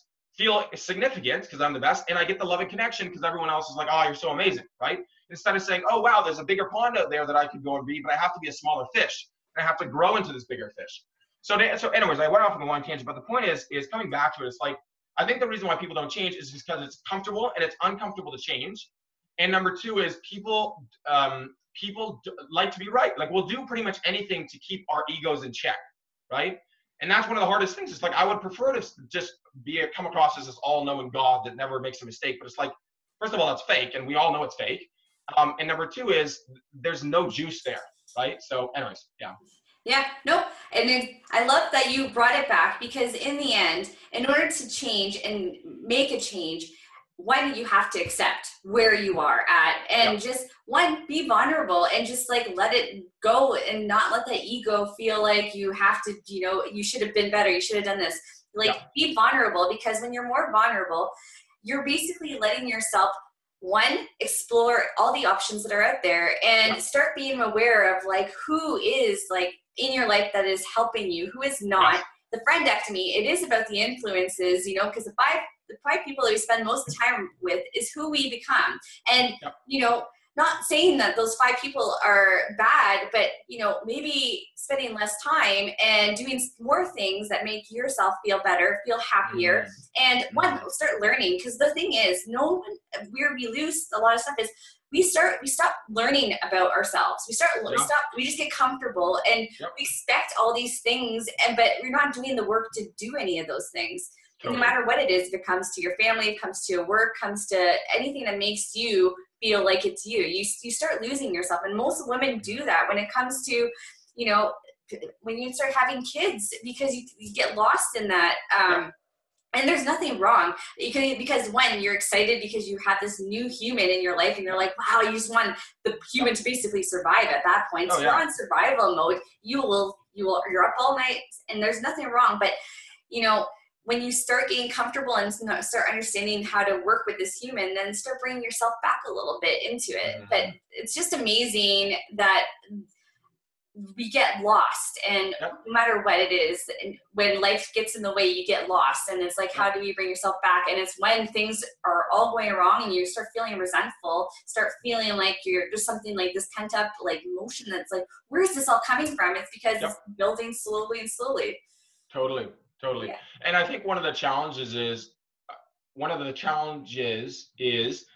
feel significant because I'm the best, and I get the love and connection because everyone else is like, oh, you're so amazing, right? Instead of saying, oh wow, there's a bigger pond out there that I could go and be, but I have to be a smaller fish, and I have to grow into this bigger fish. So to- so anyways, I went off on a long tangent, but the point is is coming back to it. It's like I think the reason why people don't change is because it's comfortable and it's uncomfortable to change. And number two is people um, people d- like to be right. Like we'll do pretty much anything to keep our egos in check, right? And that's one of the hardest things. It's like I would prefer to just be a, come across as this all-knowing God that never makes a mistake. But it's like, first of all, that's fake, and we all know it's fake. Um, and number two is there's no juice there, right? So, anyways, yeah. Yeah, no, and then I love that you brought it back because in the end, in order to change and make a change, one you have to accept where you are at? And just one be vulnerable and just like let it go and not let the ego feel like you have to you know you should have been better you should have done this. Like Yeah. be vulnerable because when you're more vulnerable you're basically letting yourself one explore all the options that are out there and Yeah. start being aware of like who is like in your life that is helping you who is not. The friendectomy it is about the influences you know because if five the five people that we spend most of the time with is who we become. And Yep. you know not saying that those five people are bad but you know maybe spending less time and doing more things that make yourself feel better feel happier mm-hmm. and one mm-hmm. start learning. Because the thing is no one where we lose a lot of stuff is we start we stop learning about ourselves. We start we stop we just get comfortable and Yep. we expect all these things and but we're not doing the work to do any of those things and no matter what it is if it comes to your family if it comes to your work comes to anything that makes you feel like it's you you, you start losing yourself. And most women do that when it comes to you know when you start having kids because you, you get lost in that um, and there's nothing wrong you can, because when you're excited because you have this new human in your life and you're like wow you just want the human to basically survive at that point. Oh, so yeah. you're on survival mode. You will you will you're up all night and there's nothing wrong. But you know when you start getting comfortable and start understanding how to work with this human then start bringing yourself back a little bit into it Mhm. but it's just amazing that we get lost and Yep. no matter what it is when life gets in the way you get lost and it's like how do you bring yourself back and it's when things are all going wrong and you start feeling resentful start feeling like you're just something like this pent up like emotion that's like where's this all coming from it's because Yep. it's building slowly and slowly Totally, totally. Yeah. And I think one of the challenges is one of the challenges is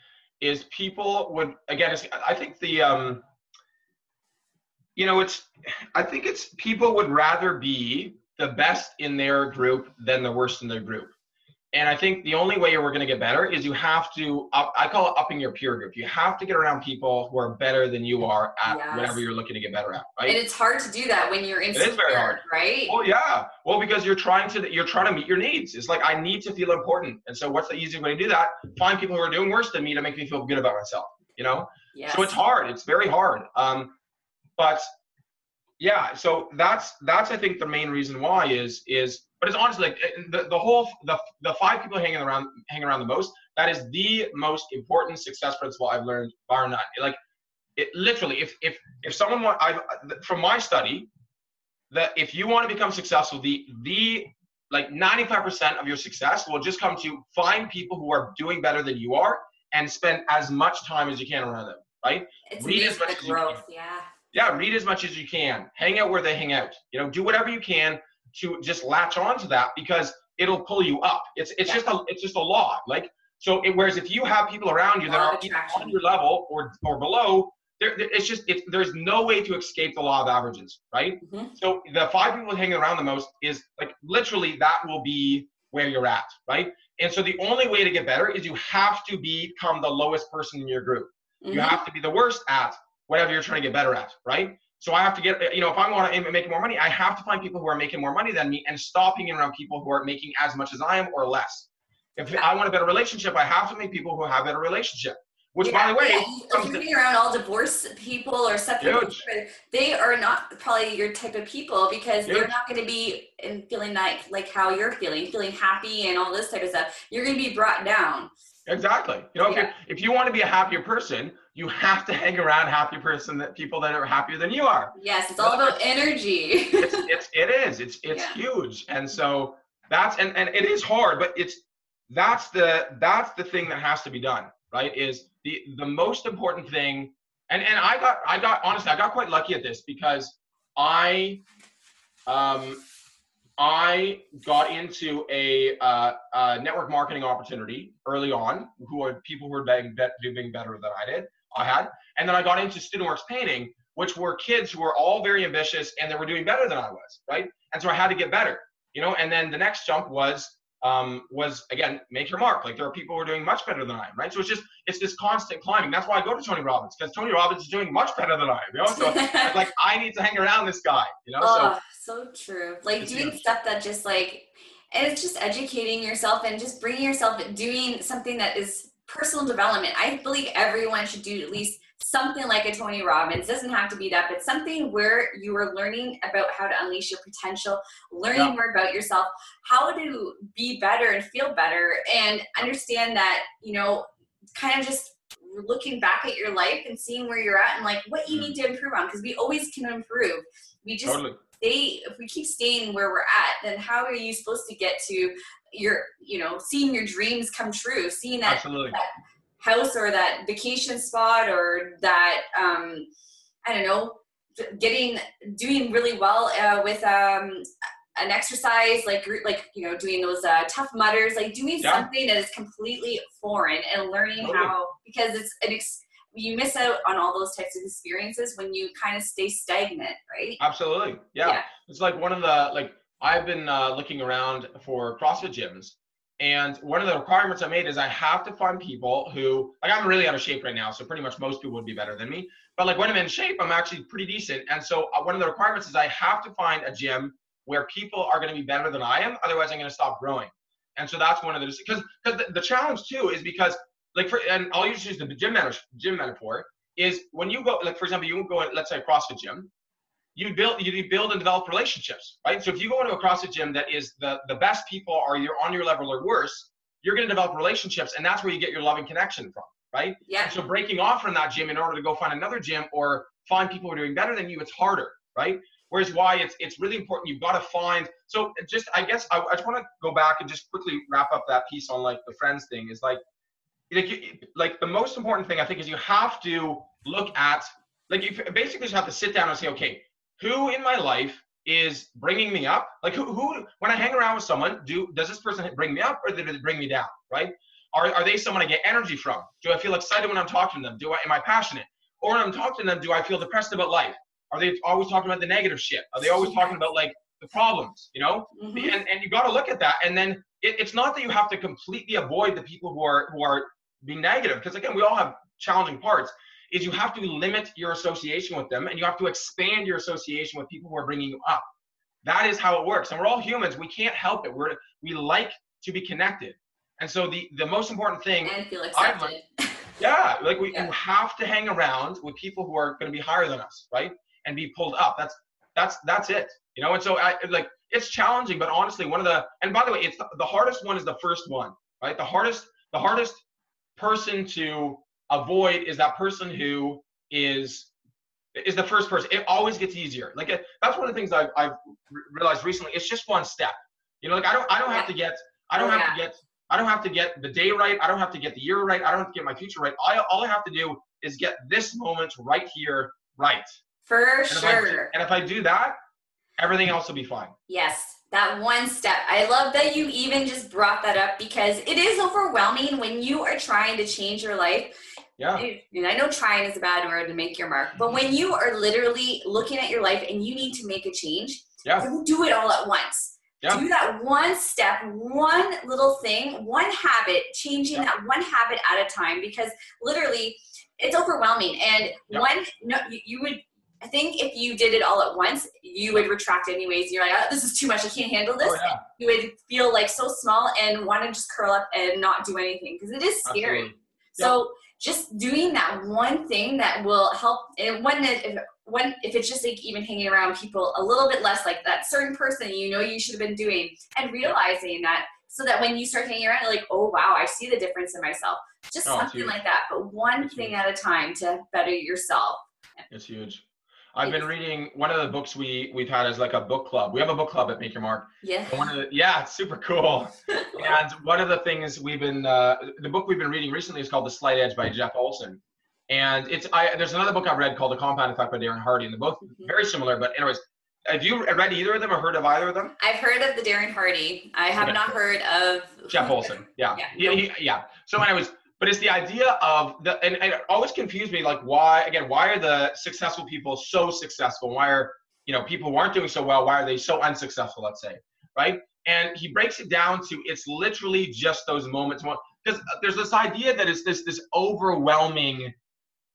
is people would again. I think the um, you know, it's I think it's people would rather be the best in their group than the worst in their group. And I think the only way we're going to get better is you have to, up, I call it upping your peer group. You have to get around people who are better than you are at Yes. whatever you're looking to get better at, right? and it's hard to do that when you're is It is very hard. right Well, yeah. Well, because you're trying to you're trying to meet your needs. It's like I need to feel important, and so what's the easiest way to do that? Find people who are doing worse than me to make me feel good about myself. You know. yes. So it's hard. It's very hard. Um, but yeah. So that's that's I think the main reason why is is. But it's honestly like eh, the, the whole the the five people hanging around hanging around the most. That is the most important success principle I've learned, bar none. Like it literally, if if if someone want, I from my study, that if you want to become successful, the the like 95% of your success will just come to find people who are doing better than you are and spend as much time as you can around them, right? it's read as much the as you growth yeah Yeah, read as much as you can. Hang out where they hang out. You know, do whatever you can to just latch on to that because it'll pull you up. It's it's Yeah. just a it's just a law. Like so it, whereas if you have people around you that are on your level or or below, there, it's just it's there's no way to escape the law of averages, right? Mm-hmm. So the five people hanging around the most is like literally that will be where you're at, right? And so the only way to get better is you have to become the lowest person in your group. Mm-hmm. You have to be the worst at whatever you're trying to get better at, right? So I have to get, you know, if I want to make more money, I have to find people who are making more money than me and stop around people who are making as much as I am or less. If I want a better relationship, I have to meet people who have a better relationship. Which, yeah, by the way, yeah. if you're being around all divorced people or separated they are not probably your type of people because Huge. they're not going to be in feeling like like how you're feeling, feeling happy and all this type of stuff. You're going to be brought down. Exactly. You know, yeah. if, you, if you want to be a happier person, you have to hang around happy person that people that are happier than you are. Yes, it's all about energy. it's, it's it is. It's it's yeah. huge. And so that's and, and it is hard, but it's that's the that's the thing that has to be done, right? Is the the most important thing and and I got I got honestly I got quite lucky at this because I um I got into a, uh, a network marketing opportunity early on, who are people who were doing, better than I did. I had, and then I got into student StudentWorks painting, which were kids who were all very ambitious and they were doing better than I was, right? And so I had to get better, you know. And then the next jump was um, was again make your mark. Like there are people who are doing much better than I am, right? So it's just it's this constant climbing. That's why I go to Tony Robbins because Tony Robbins is doing much better than I am. You know, so like I need to hang around this guy. You know, oh, so, so true. Like doing huge. stuff that just like and it's just educating yourself and just bringing yourself doing something that is personal development. I believe everyone should do at least something like a Tony Robbins. Doesn't have to be that, but something where you are learning about how to unleash your potential, learning yeah. more about yourself, how to be better and feel better, and understand that, you know, kind of just looking back at your life and seeing where you're at and like what you mm. need to improve on because we always can improve. We just totally. stay if we keep staying where we're at, then how are you supposed to get to your, you know, seeing your dreams come true, seeing that, that house or that vacation spot or that um, I don't know, getting doing really well uh, with um, an exercise like like you know doing those uh, Tough Mudders like doing yeah. something that is completely foreign and learning totally. how because it's an ex- you miss out on all those types of experiences when you kind of stay stagnant, right? Absolutely, yeah. yeah. It's like one of the like I've been uh, looking around for CrossFit gyms and one of the requirements I made is I have to find people who, like, I'm really out of shape right now, so pretty much most people would be better than me. But like when I'm in shape, I'm actually pretty decent. And so uh, one of the requirements is I have to find a gym where people are going to be better than I am. Otherwise, I'm going to stop growing. And so that's one of the because because the, the, challenge too is because like for and I'll use the gym metaphor, gym metaphor is when you go like for example you go let's say CrossFit gym you build you build and develop relationships, right? So if you go into a CrossFit gym that is the the best people are you're on your level or worse, you're going to develop relationships, and that's where you get your loving connection from, right? Yeah. And so breaking off from that gym in order to go find another gym or find people who are doing better than you, it's harder, right? Whereas why it's it's really important. You've got to find. So just I guess I, I just want to go back and just quickly wrap up that piece on like the friends thing is like like like the most important thing I think is you have to look at like you basically just have to sit down and say okay who in my life is bringing me up? Like who, who when I hang around with someone, do does this person bring me up or does it bring me down? Right? Are, are they someone I get energy from? Do I feel excited when I'm talking to them? Do I am I passionate? Or when I'm talking to them, do I feel depressed about life? Are they always talking about the negative shit? Are they always talking about like the problems? You know? Mm-hmm. And and you got to look at that. And then it, it's not that you have to completely avoid the people who are who are being negative because again, we all have challenging parts is you have to limit your association with them and you have to expand your association with people who are bringing you up. That is how it works. And we're all humans. We can't help it. We're, we like to be connected. And so the, the most important thing. And feel accepted. yeah. Like we yeah. have to hang around with people who are going to be higher than us, right? And be pulled up. That's, that's, that's it. You know? And so I like, it's challenging, but honestly, one of the, and by the way, it's the, the hardest one is the first one, right? The hardest, the hardest person to avoid is that person who is is the first person. It always gets easier. Like it, that's one of the things I've, I've realized recently. It's just one step. You know, like I don't I don't have to get I don't oh, have yeah. to get I don't have to get the day right. I don't have to get the year right. I don't have to get my future right. I, all I have to do is get this moment right here right. For and sure. If I, and if I do that, everything else will be fine. Yes, that one step. I love that you even just brought that up because it is overwhelming when you are trying to change your life Yeah. And I know trying is a bad word to make your mark, but when you are literally looking at your life and you need to make a change, Yeah. don't do it all at once. Yeah. Do that one step, one little thing, one habit, changing Yeah. that one habit at a time because literally it's overwhelming. And Yeah. one, no, you, you would, I think if you did it all at once, you would retract anyways. You're like, oh, this is too much. I can't handle this. Oh, yeah. You would feel like so small and want to just curl up and not do anything because it is scary. Absolutely. So just doing that one thing that will help, and when if, when if it's just like even hanging around people a little bit less like that certain person you know you should have been doing, and realizing that, so that when you start hanging around, you're like, oh wow, I see the difference in myself. Just Oh, something like that, but one It's thing huge. at a time to better yourself. It's huge. I've been reading one of the books we we've had is like a book club. We have a book club at Make Your Mark. Yeah. And One of the, yeah, it's super cool. and one of the things we've been uh, the book we've been reading recently is called The Slight Edge by Jeff Olson. And it's I there's another book I've read called The Compound Effect by Darren Hardy, and they're both Mhm. very similar. But anyways, have you read either of them or heard of either of them? I've heard of the Darren Hardy. I have Okay. not heard of Jeff Olson. Yeah. Yeah. Yeah. he- yeah. So anyways, but it's the idea of the and, and it always confused me like why again why are the successful people so successful? Why are you know people who aren't doing so well? Why are they so unsuccessful? Let's say, right? And he breaks it down to it's literally just those moments. Because uh, there's this idea that it's this this overwhelming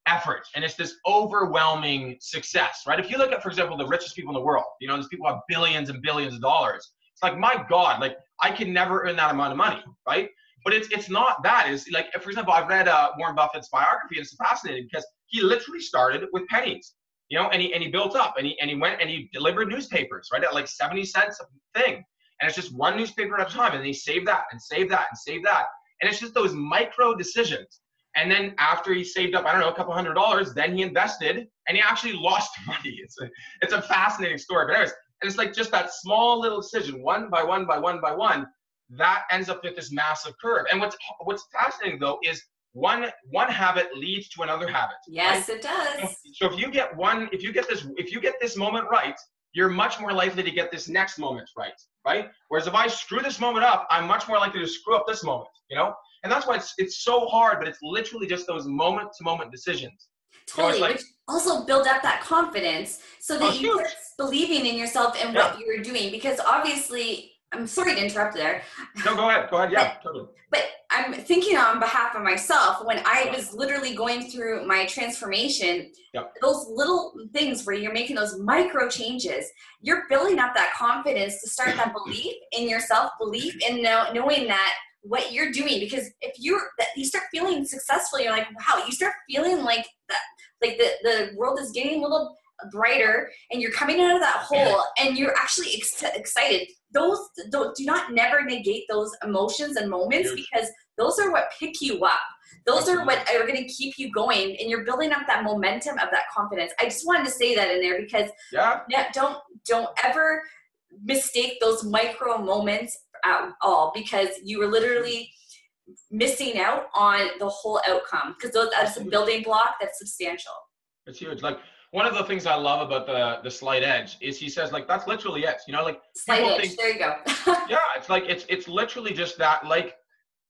effort and it's this overwhelming success, right? If you look at, for example, the richest people in the world, you know, these people have billions and billions of dollars. It's like, my God, like I can never earn that amount of money, right? But it's it's not that. It's like, for example, I've read uh, Warren Buffett's biography, and it's fascinating because he literally started with pennies, you know, and he and he built up, and he and he went and he delivered newspapers, right, at like seventy cents a thing, and it's just one newspaper at a time, and he saved that and saved that and saved that, and it's just those micro decisions. And then after he saved up, I don't know, a couple hundred dollars, then he invested, and he actually lost money. It's a it's a fascinating story, but anyways, and it's like just that small little decision, one by one by one by one, that ends up with this massive curve. And what's what's fascinating though is one one habit leads to another habit. Yes, it does. So if you get one, if you get this, if you get this moment right, you're much more likely to get this next moment right, right? Whereas if I screw this moment up, I'm much more likely to screw up this moment, you know? And that's why it's it's so hard, but it's literally just those moment to moment decisions. You Totally. like- which also build up that confidence so Oh, that you huge. start believing in yourself and what you're doing. Because obviously, I'm sorry to interrupt there, No, go ahead, go ahead, yeah, totally. but I'm thinking on behalf of myself when I was literally going through my transformation. Yep. Those little things where you're making those micro changes, you're building up that confidence to start that belief in yourself, belief in know, knowing that what you're doing. Because if you're that you start feeling successful, you're like, wow, you start feeling like that, like the the world is getting a little brighter and you're coming out of that hole and you're actually ex- excited those don't, do not never negate those emotions and moments because those are what pick you up. Those are what are going to keep you going and you're building up that momentum of that confidence. I just wanted to say that in there because Yeah, don't don't ever mistake those micro moments at all because you are literally missing out on the whole outcome because that's a building block that's substantial. It's huge. Like one of the things I love about the the slight edge is he says like that's literally it. You know, like slight edge think- there you go yeah, it's like it's it's literally just that. Like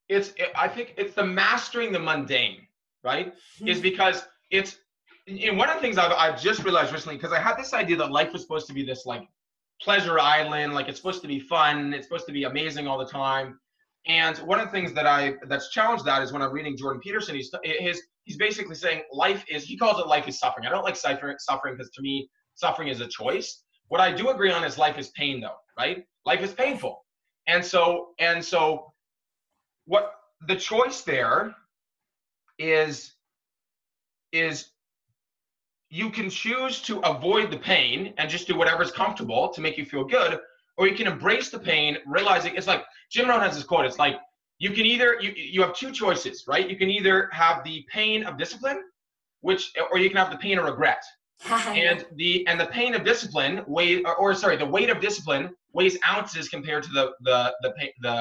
it's it, I think it's the mastering the mundane, right? Hmm. Is because it's and one of the things I've I've just realized recently because I had this idea that life was supposed to be this like pleasure island, like it's supposed to be fun, it's supposed to be amazing all the time. And one of the things that I that's challenged that is when I'm reading Jordan Peterson, he's his he's basically saying life is he calls it life is suffering. I don't like suffering suffering because to me suffering is a choice. What I do agree on is life is pain though, right? Life is painful. And so and so what the choice there is is you can choose to avoid the pain and just do whatever's comfortable to make you feel good or you can embrace the pain realizing it's like jim rohn has this quote it's like you can either you, you have two choices right? You can either have the pain of discipline which or you can have the pain of regret. And the and the pain of discipline weigh or, or sorry the weight of discipline weighs ounces compared to the the the pain the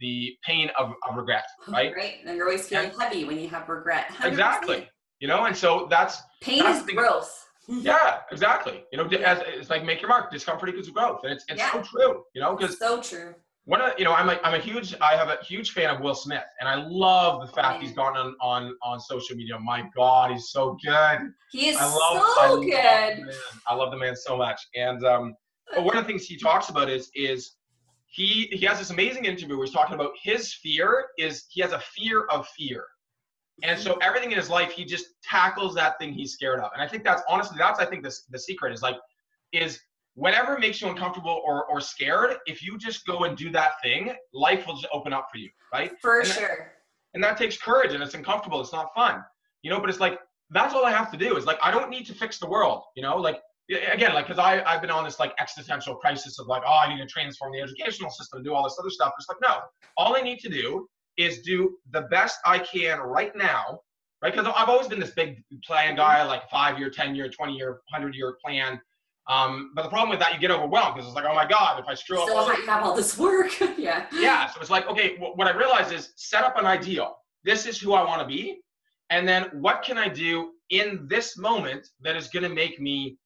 the pain of, of regret right? right and you're always feeling heavy when you have regret. 100%. exactly you know and so that's pain That's is the- growth. Yeah exactly. You know as, it's like make your mark discomfort equals growth. And it's, it's so true you know because so true one of you know I'm a, I'm a huge I have a huge fan of Will Smith and I love the fact he's gone on on on social media. My God, he's so good. He is I love, so I good. Love I love the man so much. And um, but one of the things he talks about is is he he has this amazing interview where he's talking about his fear is he has a fear of fear. And so everything in his life, he just tackles that thing he's scared of. And I think that's honestly, that's I think the, the secret is like, is whatever makes you uncomfortable or, or scared, if you just go and do that thing, life will just open up for you, right? For and sure. That, and that takes courage and it's uncomfortable. It's not fun, you know, but it's like, that's all I have to do is like, I don't need to fix the world, you know, like, again, like, cause I, I've been on this like existential crisis of like, oh, I need to transform the educational system, do all this other stuff. It's like, no, all I need to do is do the best I can right now, right? Because I've always been this big plan guy, like five year, 10 year, 20 year, 100 year plan. Um, but the problem with that, you get overwhelmed because it's like, oh my God, if I screw up. So you have all this work. yeah. Yeah. So it's like, okay, what I realized is set up an ideal. This is who I want to be. And then what can I do in this moment that is going to make me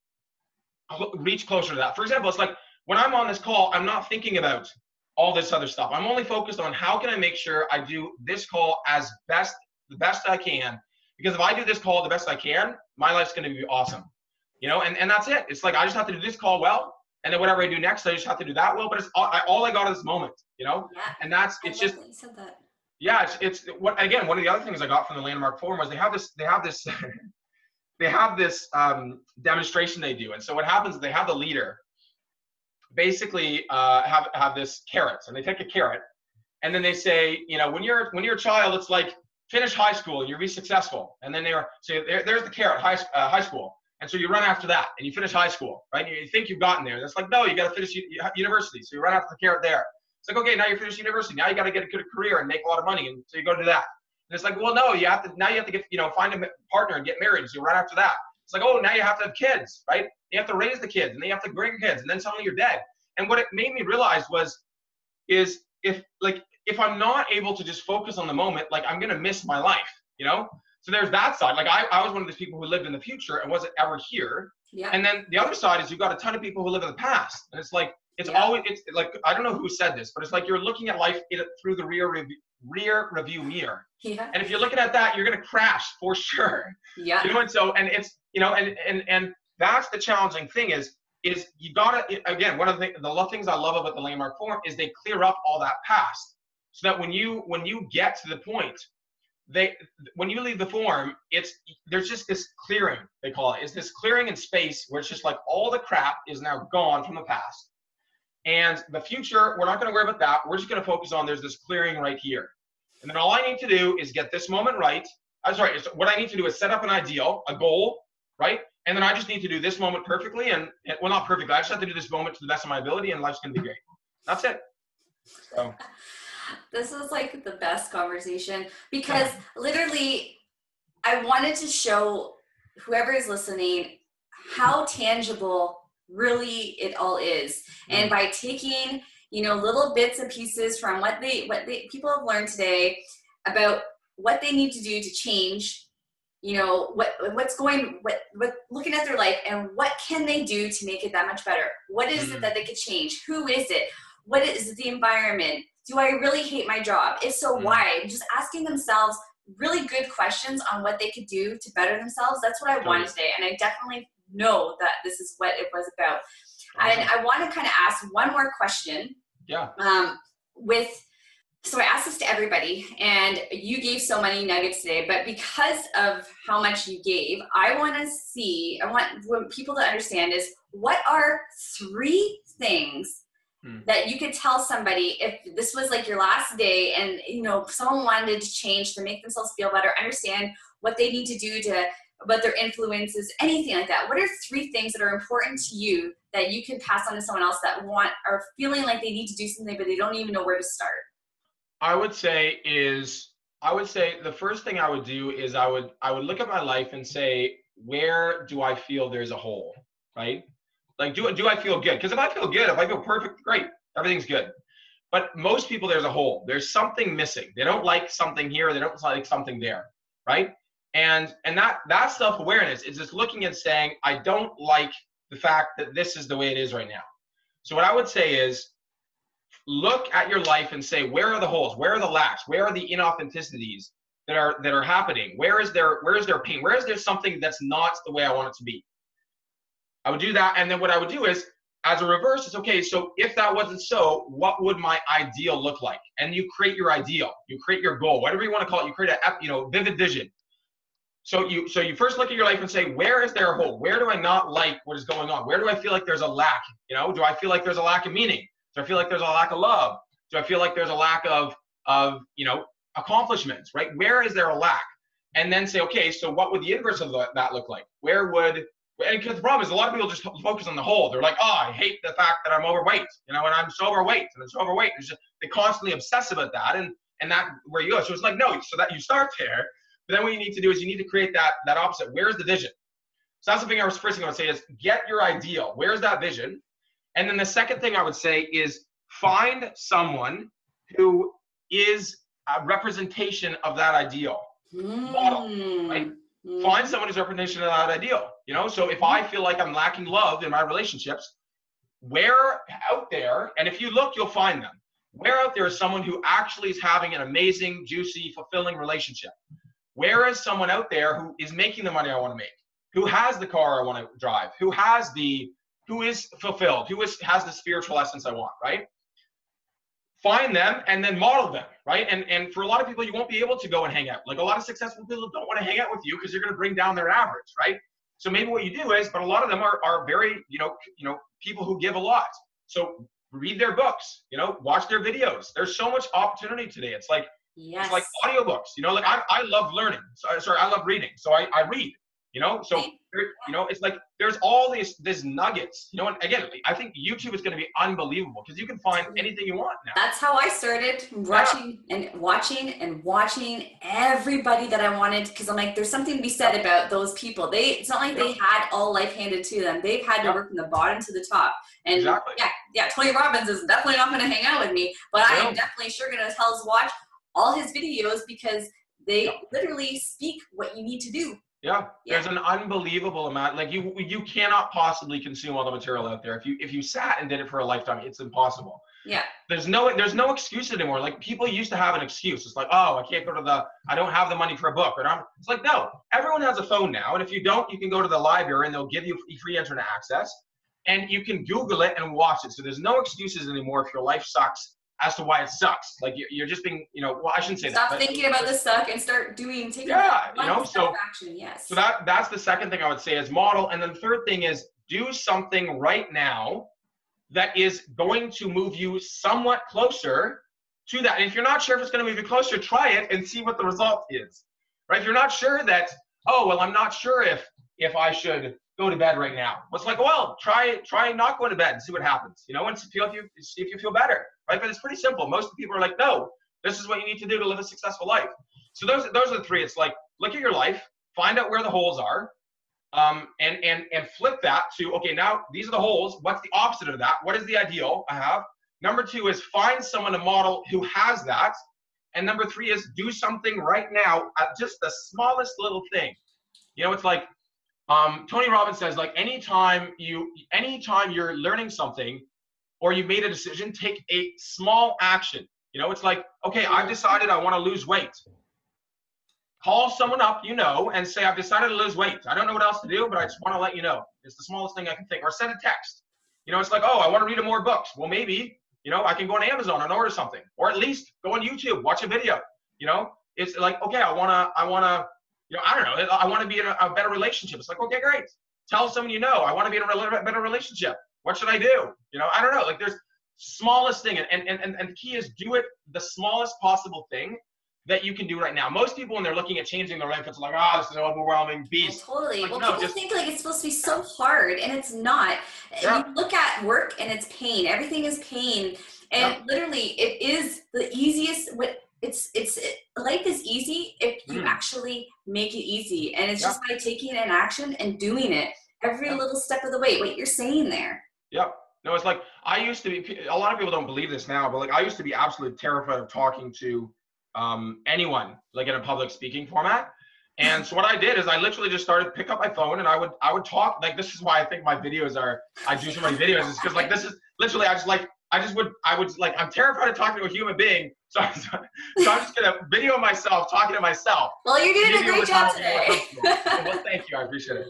reach closer to that? For example, it's like when I'm on this call, I'm not thinking about all this other stuff. I'm only focused on how can I make sure I do this call as best, the best I can. Because if I do this call the best I can, my life's going to be awesome you know, and, and that's it. It's like I just have to do this call well, and then whatever I do next, I just have to do that well. But it's all I, all I got is this moment, you know, yeah. and that's it's just. That yeah, it's, it's what again. One of the other things I got from the Landmark Forum was they have this they have this they have this um, demonstration they do, and so what happens is they have the leader basically uh, have have this carrots, and they take a carrot, and then they say, you know, when you're when you're a child, it's like finish high school and you'll be successful, and then they are so there, there's the carrot, high uh, high school and so you run after that and you finish high school, right? You think you've gotten there. That's like, no, you got to finish university. So you run after the carrot there. It's like, okay, now you're finished university. Now you got to get a good career and make a lot of money. And so you go do that. And it's like, well, no, you have to, now you have to get, you know, find a partner and get married. So you run after that. It's like, oh, now you have to have kids, right? You have to raise the kids and then you have to bring kids and then suddenly you're dead. And what it made me realize was, is if like, if I'm not able to just focus on the moment, like I'm going to miss my life, you know? So there's that side. Like I, I was one of those people who lived in the future and wasn't ever here. Yeah. And then the other side is you've got a ton of people who live in the past, and it's like it's yeah. always it's like I don't know who said this, but it's like you're looking at life through the rear review, rear review mirror. Yeah. And if you're looking at that, you're gonna crash for sure. Yeah. You know, and so and it's you know, and and and that's the challenging thing is is you gotta again one of the the things I love about the landmark forum is they clear up all that past so that when you when you get to the point they when you leave the form, it's there's just this clearing they call it. It's this clearing in space where it's just like all the crap is now gone from the past, and the future we're not going to worry about that. We're just going to focus on there's this clearing right here, and then all I need to do is get this moment right. I'm sorry. What I need to do is set up an ideal, a goal, right? And then I just need to do this moment perfectly, and well, not perfectly. I just have to do this moment to the best of my ability, and life's going to be great. That's it. So this is like the best conversation because literally I wanted to show whoever is listening how tangible really it all is. And by taking, you know, little bits and pieces from what they what they people have learned today about what they need to do to change you know what what's going what what looking at their life and what can they do to make it that much better? What is mm. it that they could change? Who is it? What is the environment do I really hate my job? If so, mm. why? Just asking themselves really good questions on what they could do to better themselves. That's what I wanted today. And I definitely know that this is what it was about. Awesome. And I want to kind of ask one more question. Yeah. Um, with so I asked this to everybody, and you gave so many nuggets today. But because of how much you gave, I want to see. I want people to understand is what are three things Hmm. that you could tell somebody if this was like your last day and you know someone wanted to change to make themselves feel better understand what they need to do to what their influences anything like that. What are three things that are important to you that you can pass on to someone else that want are feeling like they need to do something but they don't even know where to start? I would say is i would say the first thing i would do is i would i would look at my life and say where do i feel there's a hole right like, do, do I feel good? Because if I feel good, if I feel perfect, great, everything's good. But most people, there's a hole. There's something missing. They don't like something here. They don't like something there, right? And and that that self awareness is just looking and saying, I don't like the fact that this is the way it is right now. So what I would say is, look at your life and say, where are the holes? Where are the lacks? Where are the inauthenticities that are that are happening? Where is there where is there pain? Where is there something that's not the way I want it to be? I would do that, and then what I would do is, as a reverse, it's okay. So if that wasn't so, what would my ideal look like? And you create your ideal, you create your goal, whatever you want to call it. You create a you know vivid vision. So you so you first look at your life and say, where is there a hole? Where do I not like what is going on? Where do I feel like there's a lack? You know, do I feel like there's a lack of meaning? Do I feel like there's a lack of love? Do I feel like there's a lack of of you know accomplishments? Right? Where is there a lack? And then say, okay, so what would the inverse of that look like? Where would because the problem is a lot of people just focus on the whole. They're like, oh, I hate the fact that I'm overweight, you know, and I'm so overweight and I'm so overweight. It's just, they constantly obsess about that, and and that where you go. So it's like no, so that you start there, but then what you need to do is you need to create that that opposite. Where's the vision? So that's the thing I was first thing I would say is get your ideal. Where's that vision? And then the second thing I would say is find someone who is a representation of that ideal mm. model, right? Mm. Find someone who's a representation of that ideal. You know, so if mm-hmm. I feel like I'm lacking love in my relationships, where out there, and if you look, you'll find them. Where out there is someone who actually is having an amazing, juicy, fulfilling relationship? Where is someone out there who is making the money I want to make? Who has the car I want to drive? Who has the who is fulfilled? Who is has the spiritual essence I want, right? Find them and then model them, right? And and for a lot of people, you won't be able to go and hang out. Like a lot of successful people don't want to hang out with you because you're going to bring down their average, right? So maybe what you do is, but a lot of them are are very, you know, you know, people who give a lot. So read their books, you know, watch their videos. There's so much opportunity today. It's like Yes. It's like audiobooks, you know, like I, I love learning. So, sorry, I love reading. So I, I read, you know, so, you know, it's like there's all these, these nuggets, you know, and again, I think YouTube is going to be unbelievable because you can find anything you want now. That's how I started watching yeah. and watching and watching everybody that I wanted because I'm like, there's something to be said about those people. They, it's not like yeah. they had all life handed to them. They've had to yeah. work from the bottom to the top. And exactly. yeah, yeah, Tony Robbins is definitely not going to hang out with me, but I am definitely sure going to tell us watch all his videos because they literally speak what you need to do. Yeah. yeah, there's an unbelievable amount. Like you, you cannot possibly consume all the material out there. If you if you sat and did it for a lifetime, it's impossible. Yeah. There's no there's no excuse anymore. Like people used to have an excuse. It's like, oh, I can't go to the I don't have the money for a book. Or I'm, it's like, no, everyone has a phone now, and if you don't, you can go to the library and they'll give you free internet access, and you can Google it and watch it. So there's no excuses anymore if your life sucks as to why it sucks. Like you're just being, you know, well, I shouldn't say Stop that. Stop thinking about the suck and start doing, taking yeah, you know, so action. Yes. So that that's the second thing I would say is model, and then the third thing is do something right now that is going to move you somewhat closer to that. And if you're not sure if it's going to move you closer, try it and see what the result is. Right? If you're not sure that, oh well, I'm not sure if if I should go to bed right now. It's like, well, try try not going to bed and see what happens. You know, and see if you see if you feel better right? But it's pretty simple. Most people are like, no, this is what you need to do to live a successful life. So those those are the three. It's like look at your life, find out where the holes are, um, and and and flip that to okay. Now these are the holes. What's the opposite of that? What is the ideal I have? Number two is find someone to model who has that. And number three is do something right now at just the smallest little thing. You know, it's like um, Tony Robbins says, like anytime you anytime you're learning something, or you've made a decision, take a small action. You know, it's like, okay, I've decided I want to lose weight. Call someone up you know and say, I've decided to lose weight. I don't know what else to do, but I just want to let you know. It's the smallest thing I can think. Or send a text. You know, it's like, oh, I want to read more books. Well, maybe, you know, I can go on Amazon and order something. Or at least go on YouTube, watch a video. You know, it's like, okay, I wanna, I wanna, you know, I don't know, I want to be in a, a better relationship. It's like, okay, great. Tell someone you know, I want to be in a better relationship. What should I do? You know, I don't know. Like there's smallest thing. And, and, and, and the key is do it the smallest possible thing that you can do right now. Most people, when they're looking at changing their life, it's like, oh, this is an overwhelming beast. Oh, totally. Like, well, no, people just, think like it's supposed to be so hard, and it's not. Yeah. You look at work, and it's pain. Everything is pain, and yeah. literally, it is the easiest. It's it's it, life is easy if you mm. actually make it easy, and it's yeah. just by taking an action and doing it every little step of the way. What you're saying there. Yep. No, it's like I used to be. A lot of people don't believe this now, but like I used to be absolutely terrified of talking to um, anyone, like in a public speaking format. And so what I did is I literally just started to pick up my phone and I would I would talk like this is why I think my videos are I do so many videos is because like this is literally I just like I just would, I would like, I'm terrified of talking to a human being. So, I'm, so I'm just gonna video myself talking to myself. Well, you're doing a great job today. well, thank you. I appreciate it.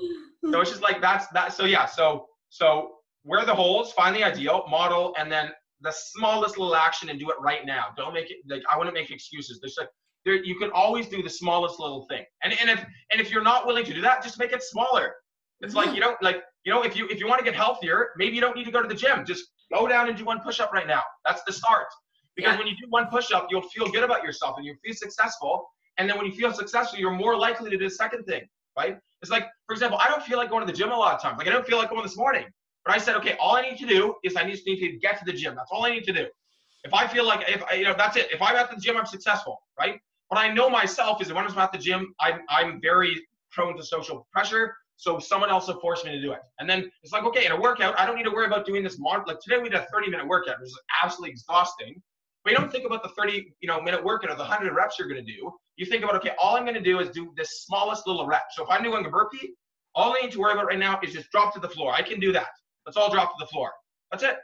So it's just like that's that. So yeah. So so where the holes, find the ideal model, and then the smallest little action and do it right now. Don't make it like I wouldn't make excuses. There's like there you can always do the smallest little thing. And and if and if you're not willing to do that, just make it smaller. It's like mm-hmm. you don't like you know if you if you want to get healthier, maybe you don't need to go to the gym. Just go down and do one push up right now. That's the start. Because yeah. when you do one push up, you'll feel good about yourself and you'll feel successful. And then when you feel successful, you're more likely to do the second thing, right? It's like, for example, I don't feel like going to the gym a lot of times. Like I don't feel like going this morning. But I said, okay, all I need to do is I just need to get to the gym. That's all I need to do. If I feel like if you know that's it. If I'm at the gym, I'm successful, right? What I know myself is that when I'm at the gym, I'm I'm very prone to social pressure. So someone else will force me to do it. And then it's like, okay, in a workout, I don't need to worry about doing this. Mod- like today we did a 30 minute workout, which is absolutely exhausting. But you don't think about the 30, you know, minute workout or the 100 reps you're going to do. You think about, okay, all I'm going to do is do this smallest little rep. So if I'm doing a burpee, all I need to worry about right now is just drop to the floor. I can do that. Let's all drop to the floor. That's it.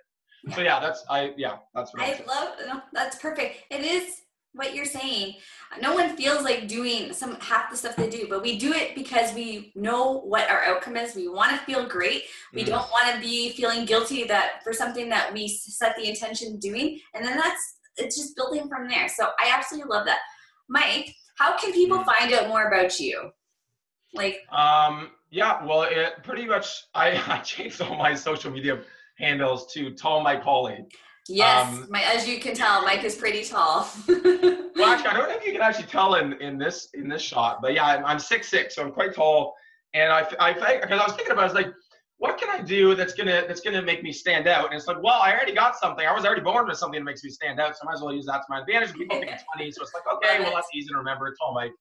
So yeah, that's I yeah, that's I, I love. No, that's perfect. It is what you're saying. No one feels like doing some half the stuff they do, but we do it because we know what our outcome is. We want to feel great. We mm. don't want to be feeling guilty that for something that we set the intention doing, and then that's it's just building from there. So I absolutely love that. Mike, how can people mm. find out more about you? Like, um, yeah, well, it pretty much I, I changed all my social media handles to Tall Mike Hawley. Yes, um, my, as you can tell, Mike is pretty tall. well, actually, I don't know if you can actually tell in, in this in this shot, but yeah, I'm, I'm six six, so I'm quite tall. And I I because I was thinking about, it, I was like, what can I do that's gonna that's gonna make me stand out? And it's like, well, I already got something. I was already born with something that makes me stand out, so I might as well use that to my advantage. People think it's funny, so it's like, okay, well, that's easy to remember. It's tall Mike.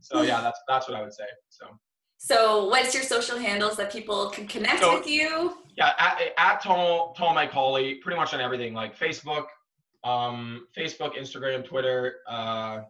So yeah, that's that's what I would say. So. So, what's your social handles that people can connect so, with you? Yeah, at, at Tall, Tall Mike Hawley, pretty much on everything like Facebook, um, Facebook, Instagram, Twitter. Uh,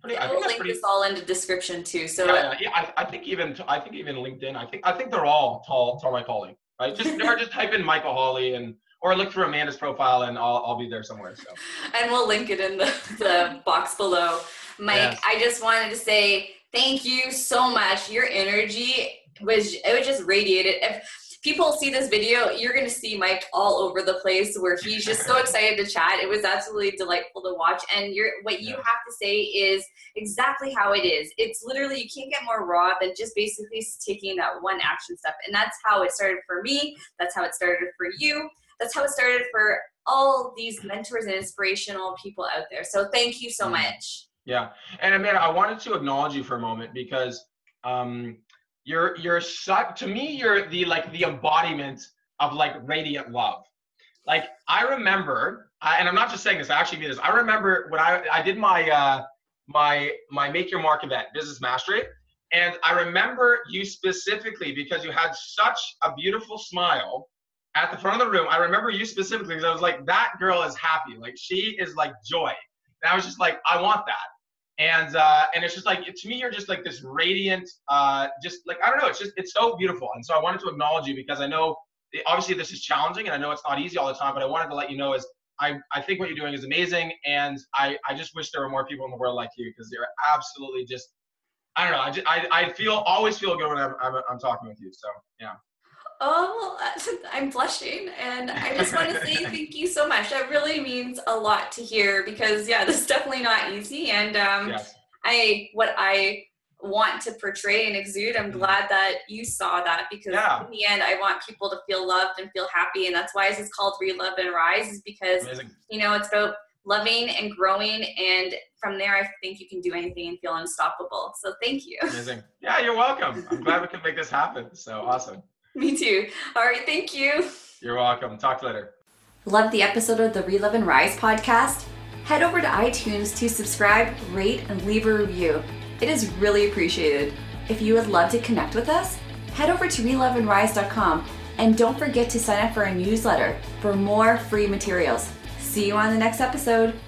pretty, I will link pretty, this all in the description too. So yeah, yeah, yeah I, I, think even I think even LinkedIn. I think I think they're all Tall Tall Mike Hawley. Right? Just or just type in Michael Hawley and or look through Amanda's profile and I'll I'll be there somewhere. So. And we'll link it in the the box below. Mike, yes. I just wanted to say thank you so much. Your energy was it was just radiated. If people see this video, you're gonna see Mike all over the place where he's just so excited to chat. It was absolutely delightful to watch. And you're what you yeah. have to say is exactly how it is. It's literally you can't get more raw than just basically taking that one action step. And that's how it started for me. That's how it started for you. That's how it started for all these mentors and inspirational people out there. So thank you so mm. much. Yeah, and Amanda, I wanted to acknowledge you for a moment because um, you're you're such to me you're the like the embodiment of like radiant love. Like I remember, I, and I'm not just saying this. I actually mean this. I remember when I I did my uh, my my Make Your Mark event, Business Mastery, and I remember you specifically because you had such a beautiful smile at the front of the room. I remember you specifically because I was like, that girl is happy. Like she is like joy. And I was just like, I want that and uh, and it's just like to me you're just like this radiant uh, just like i don't know it's just it's so beautiful. And so i wanted to acknowledge you because i know obviously this is challenging and i know it's not easy all the time but i wanted to let you know is i, I think what you're doing is amazing and I, I just wish there were more people in the world like you because they're absolutely just i don't know i, just, I, I feel always feel good when I'm, I'm, I'm talking with you. So yeah Oh, I'm blushing, and I just want to say thank you so much. That really means a lot to hear because, yeah, this is definitely not easy. And um, yes. I, what I want to portray and exude, I'm mm-hmm. glad that you saw that because yeah. in the end, I want people to feel loved and feel happy, and that's why this is called Relove and Rise, is because Amazing. you know it's about loving and growing and from there i think you can do anything and feel unstoppable so thank you amazing yeah you're welcome i'm glad we can make this happen so awesome Me too. All right, thank you. You're welcome. Talk later. Love the episode of the Relove and Rise podcast? Head over to iTunes to subscribe, rate, and leave a review. It is really appreciated. If you would love to connect with us, head over to reloveandrise.com and don't forget to sign up for our newsletter for more free materials. See you on the next episode.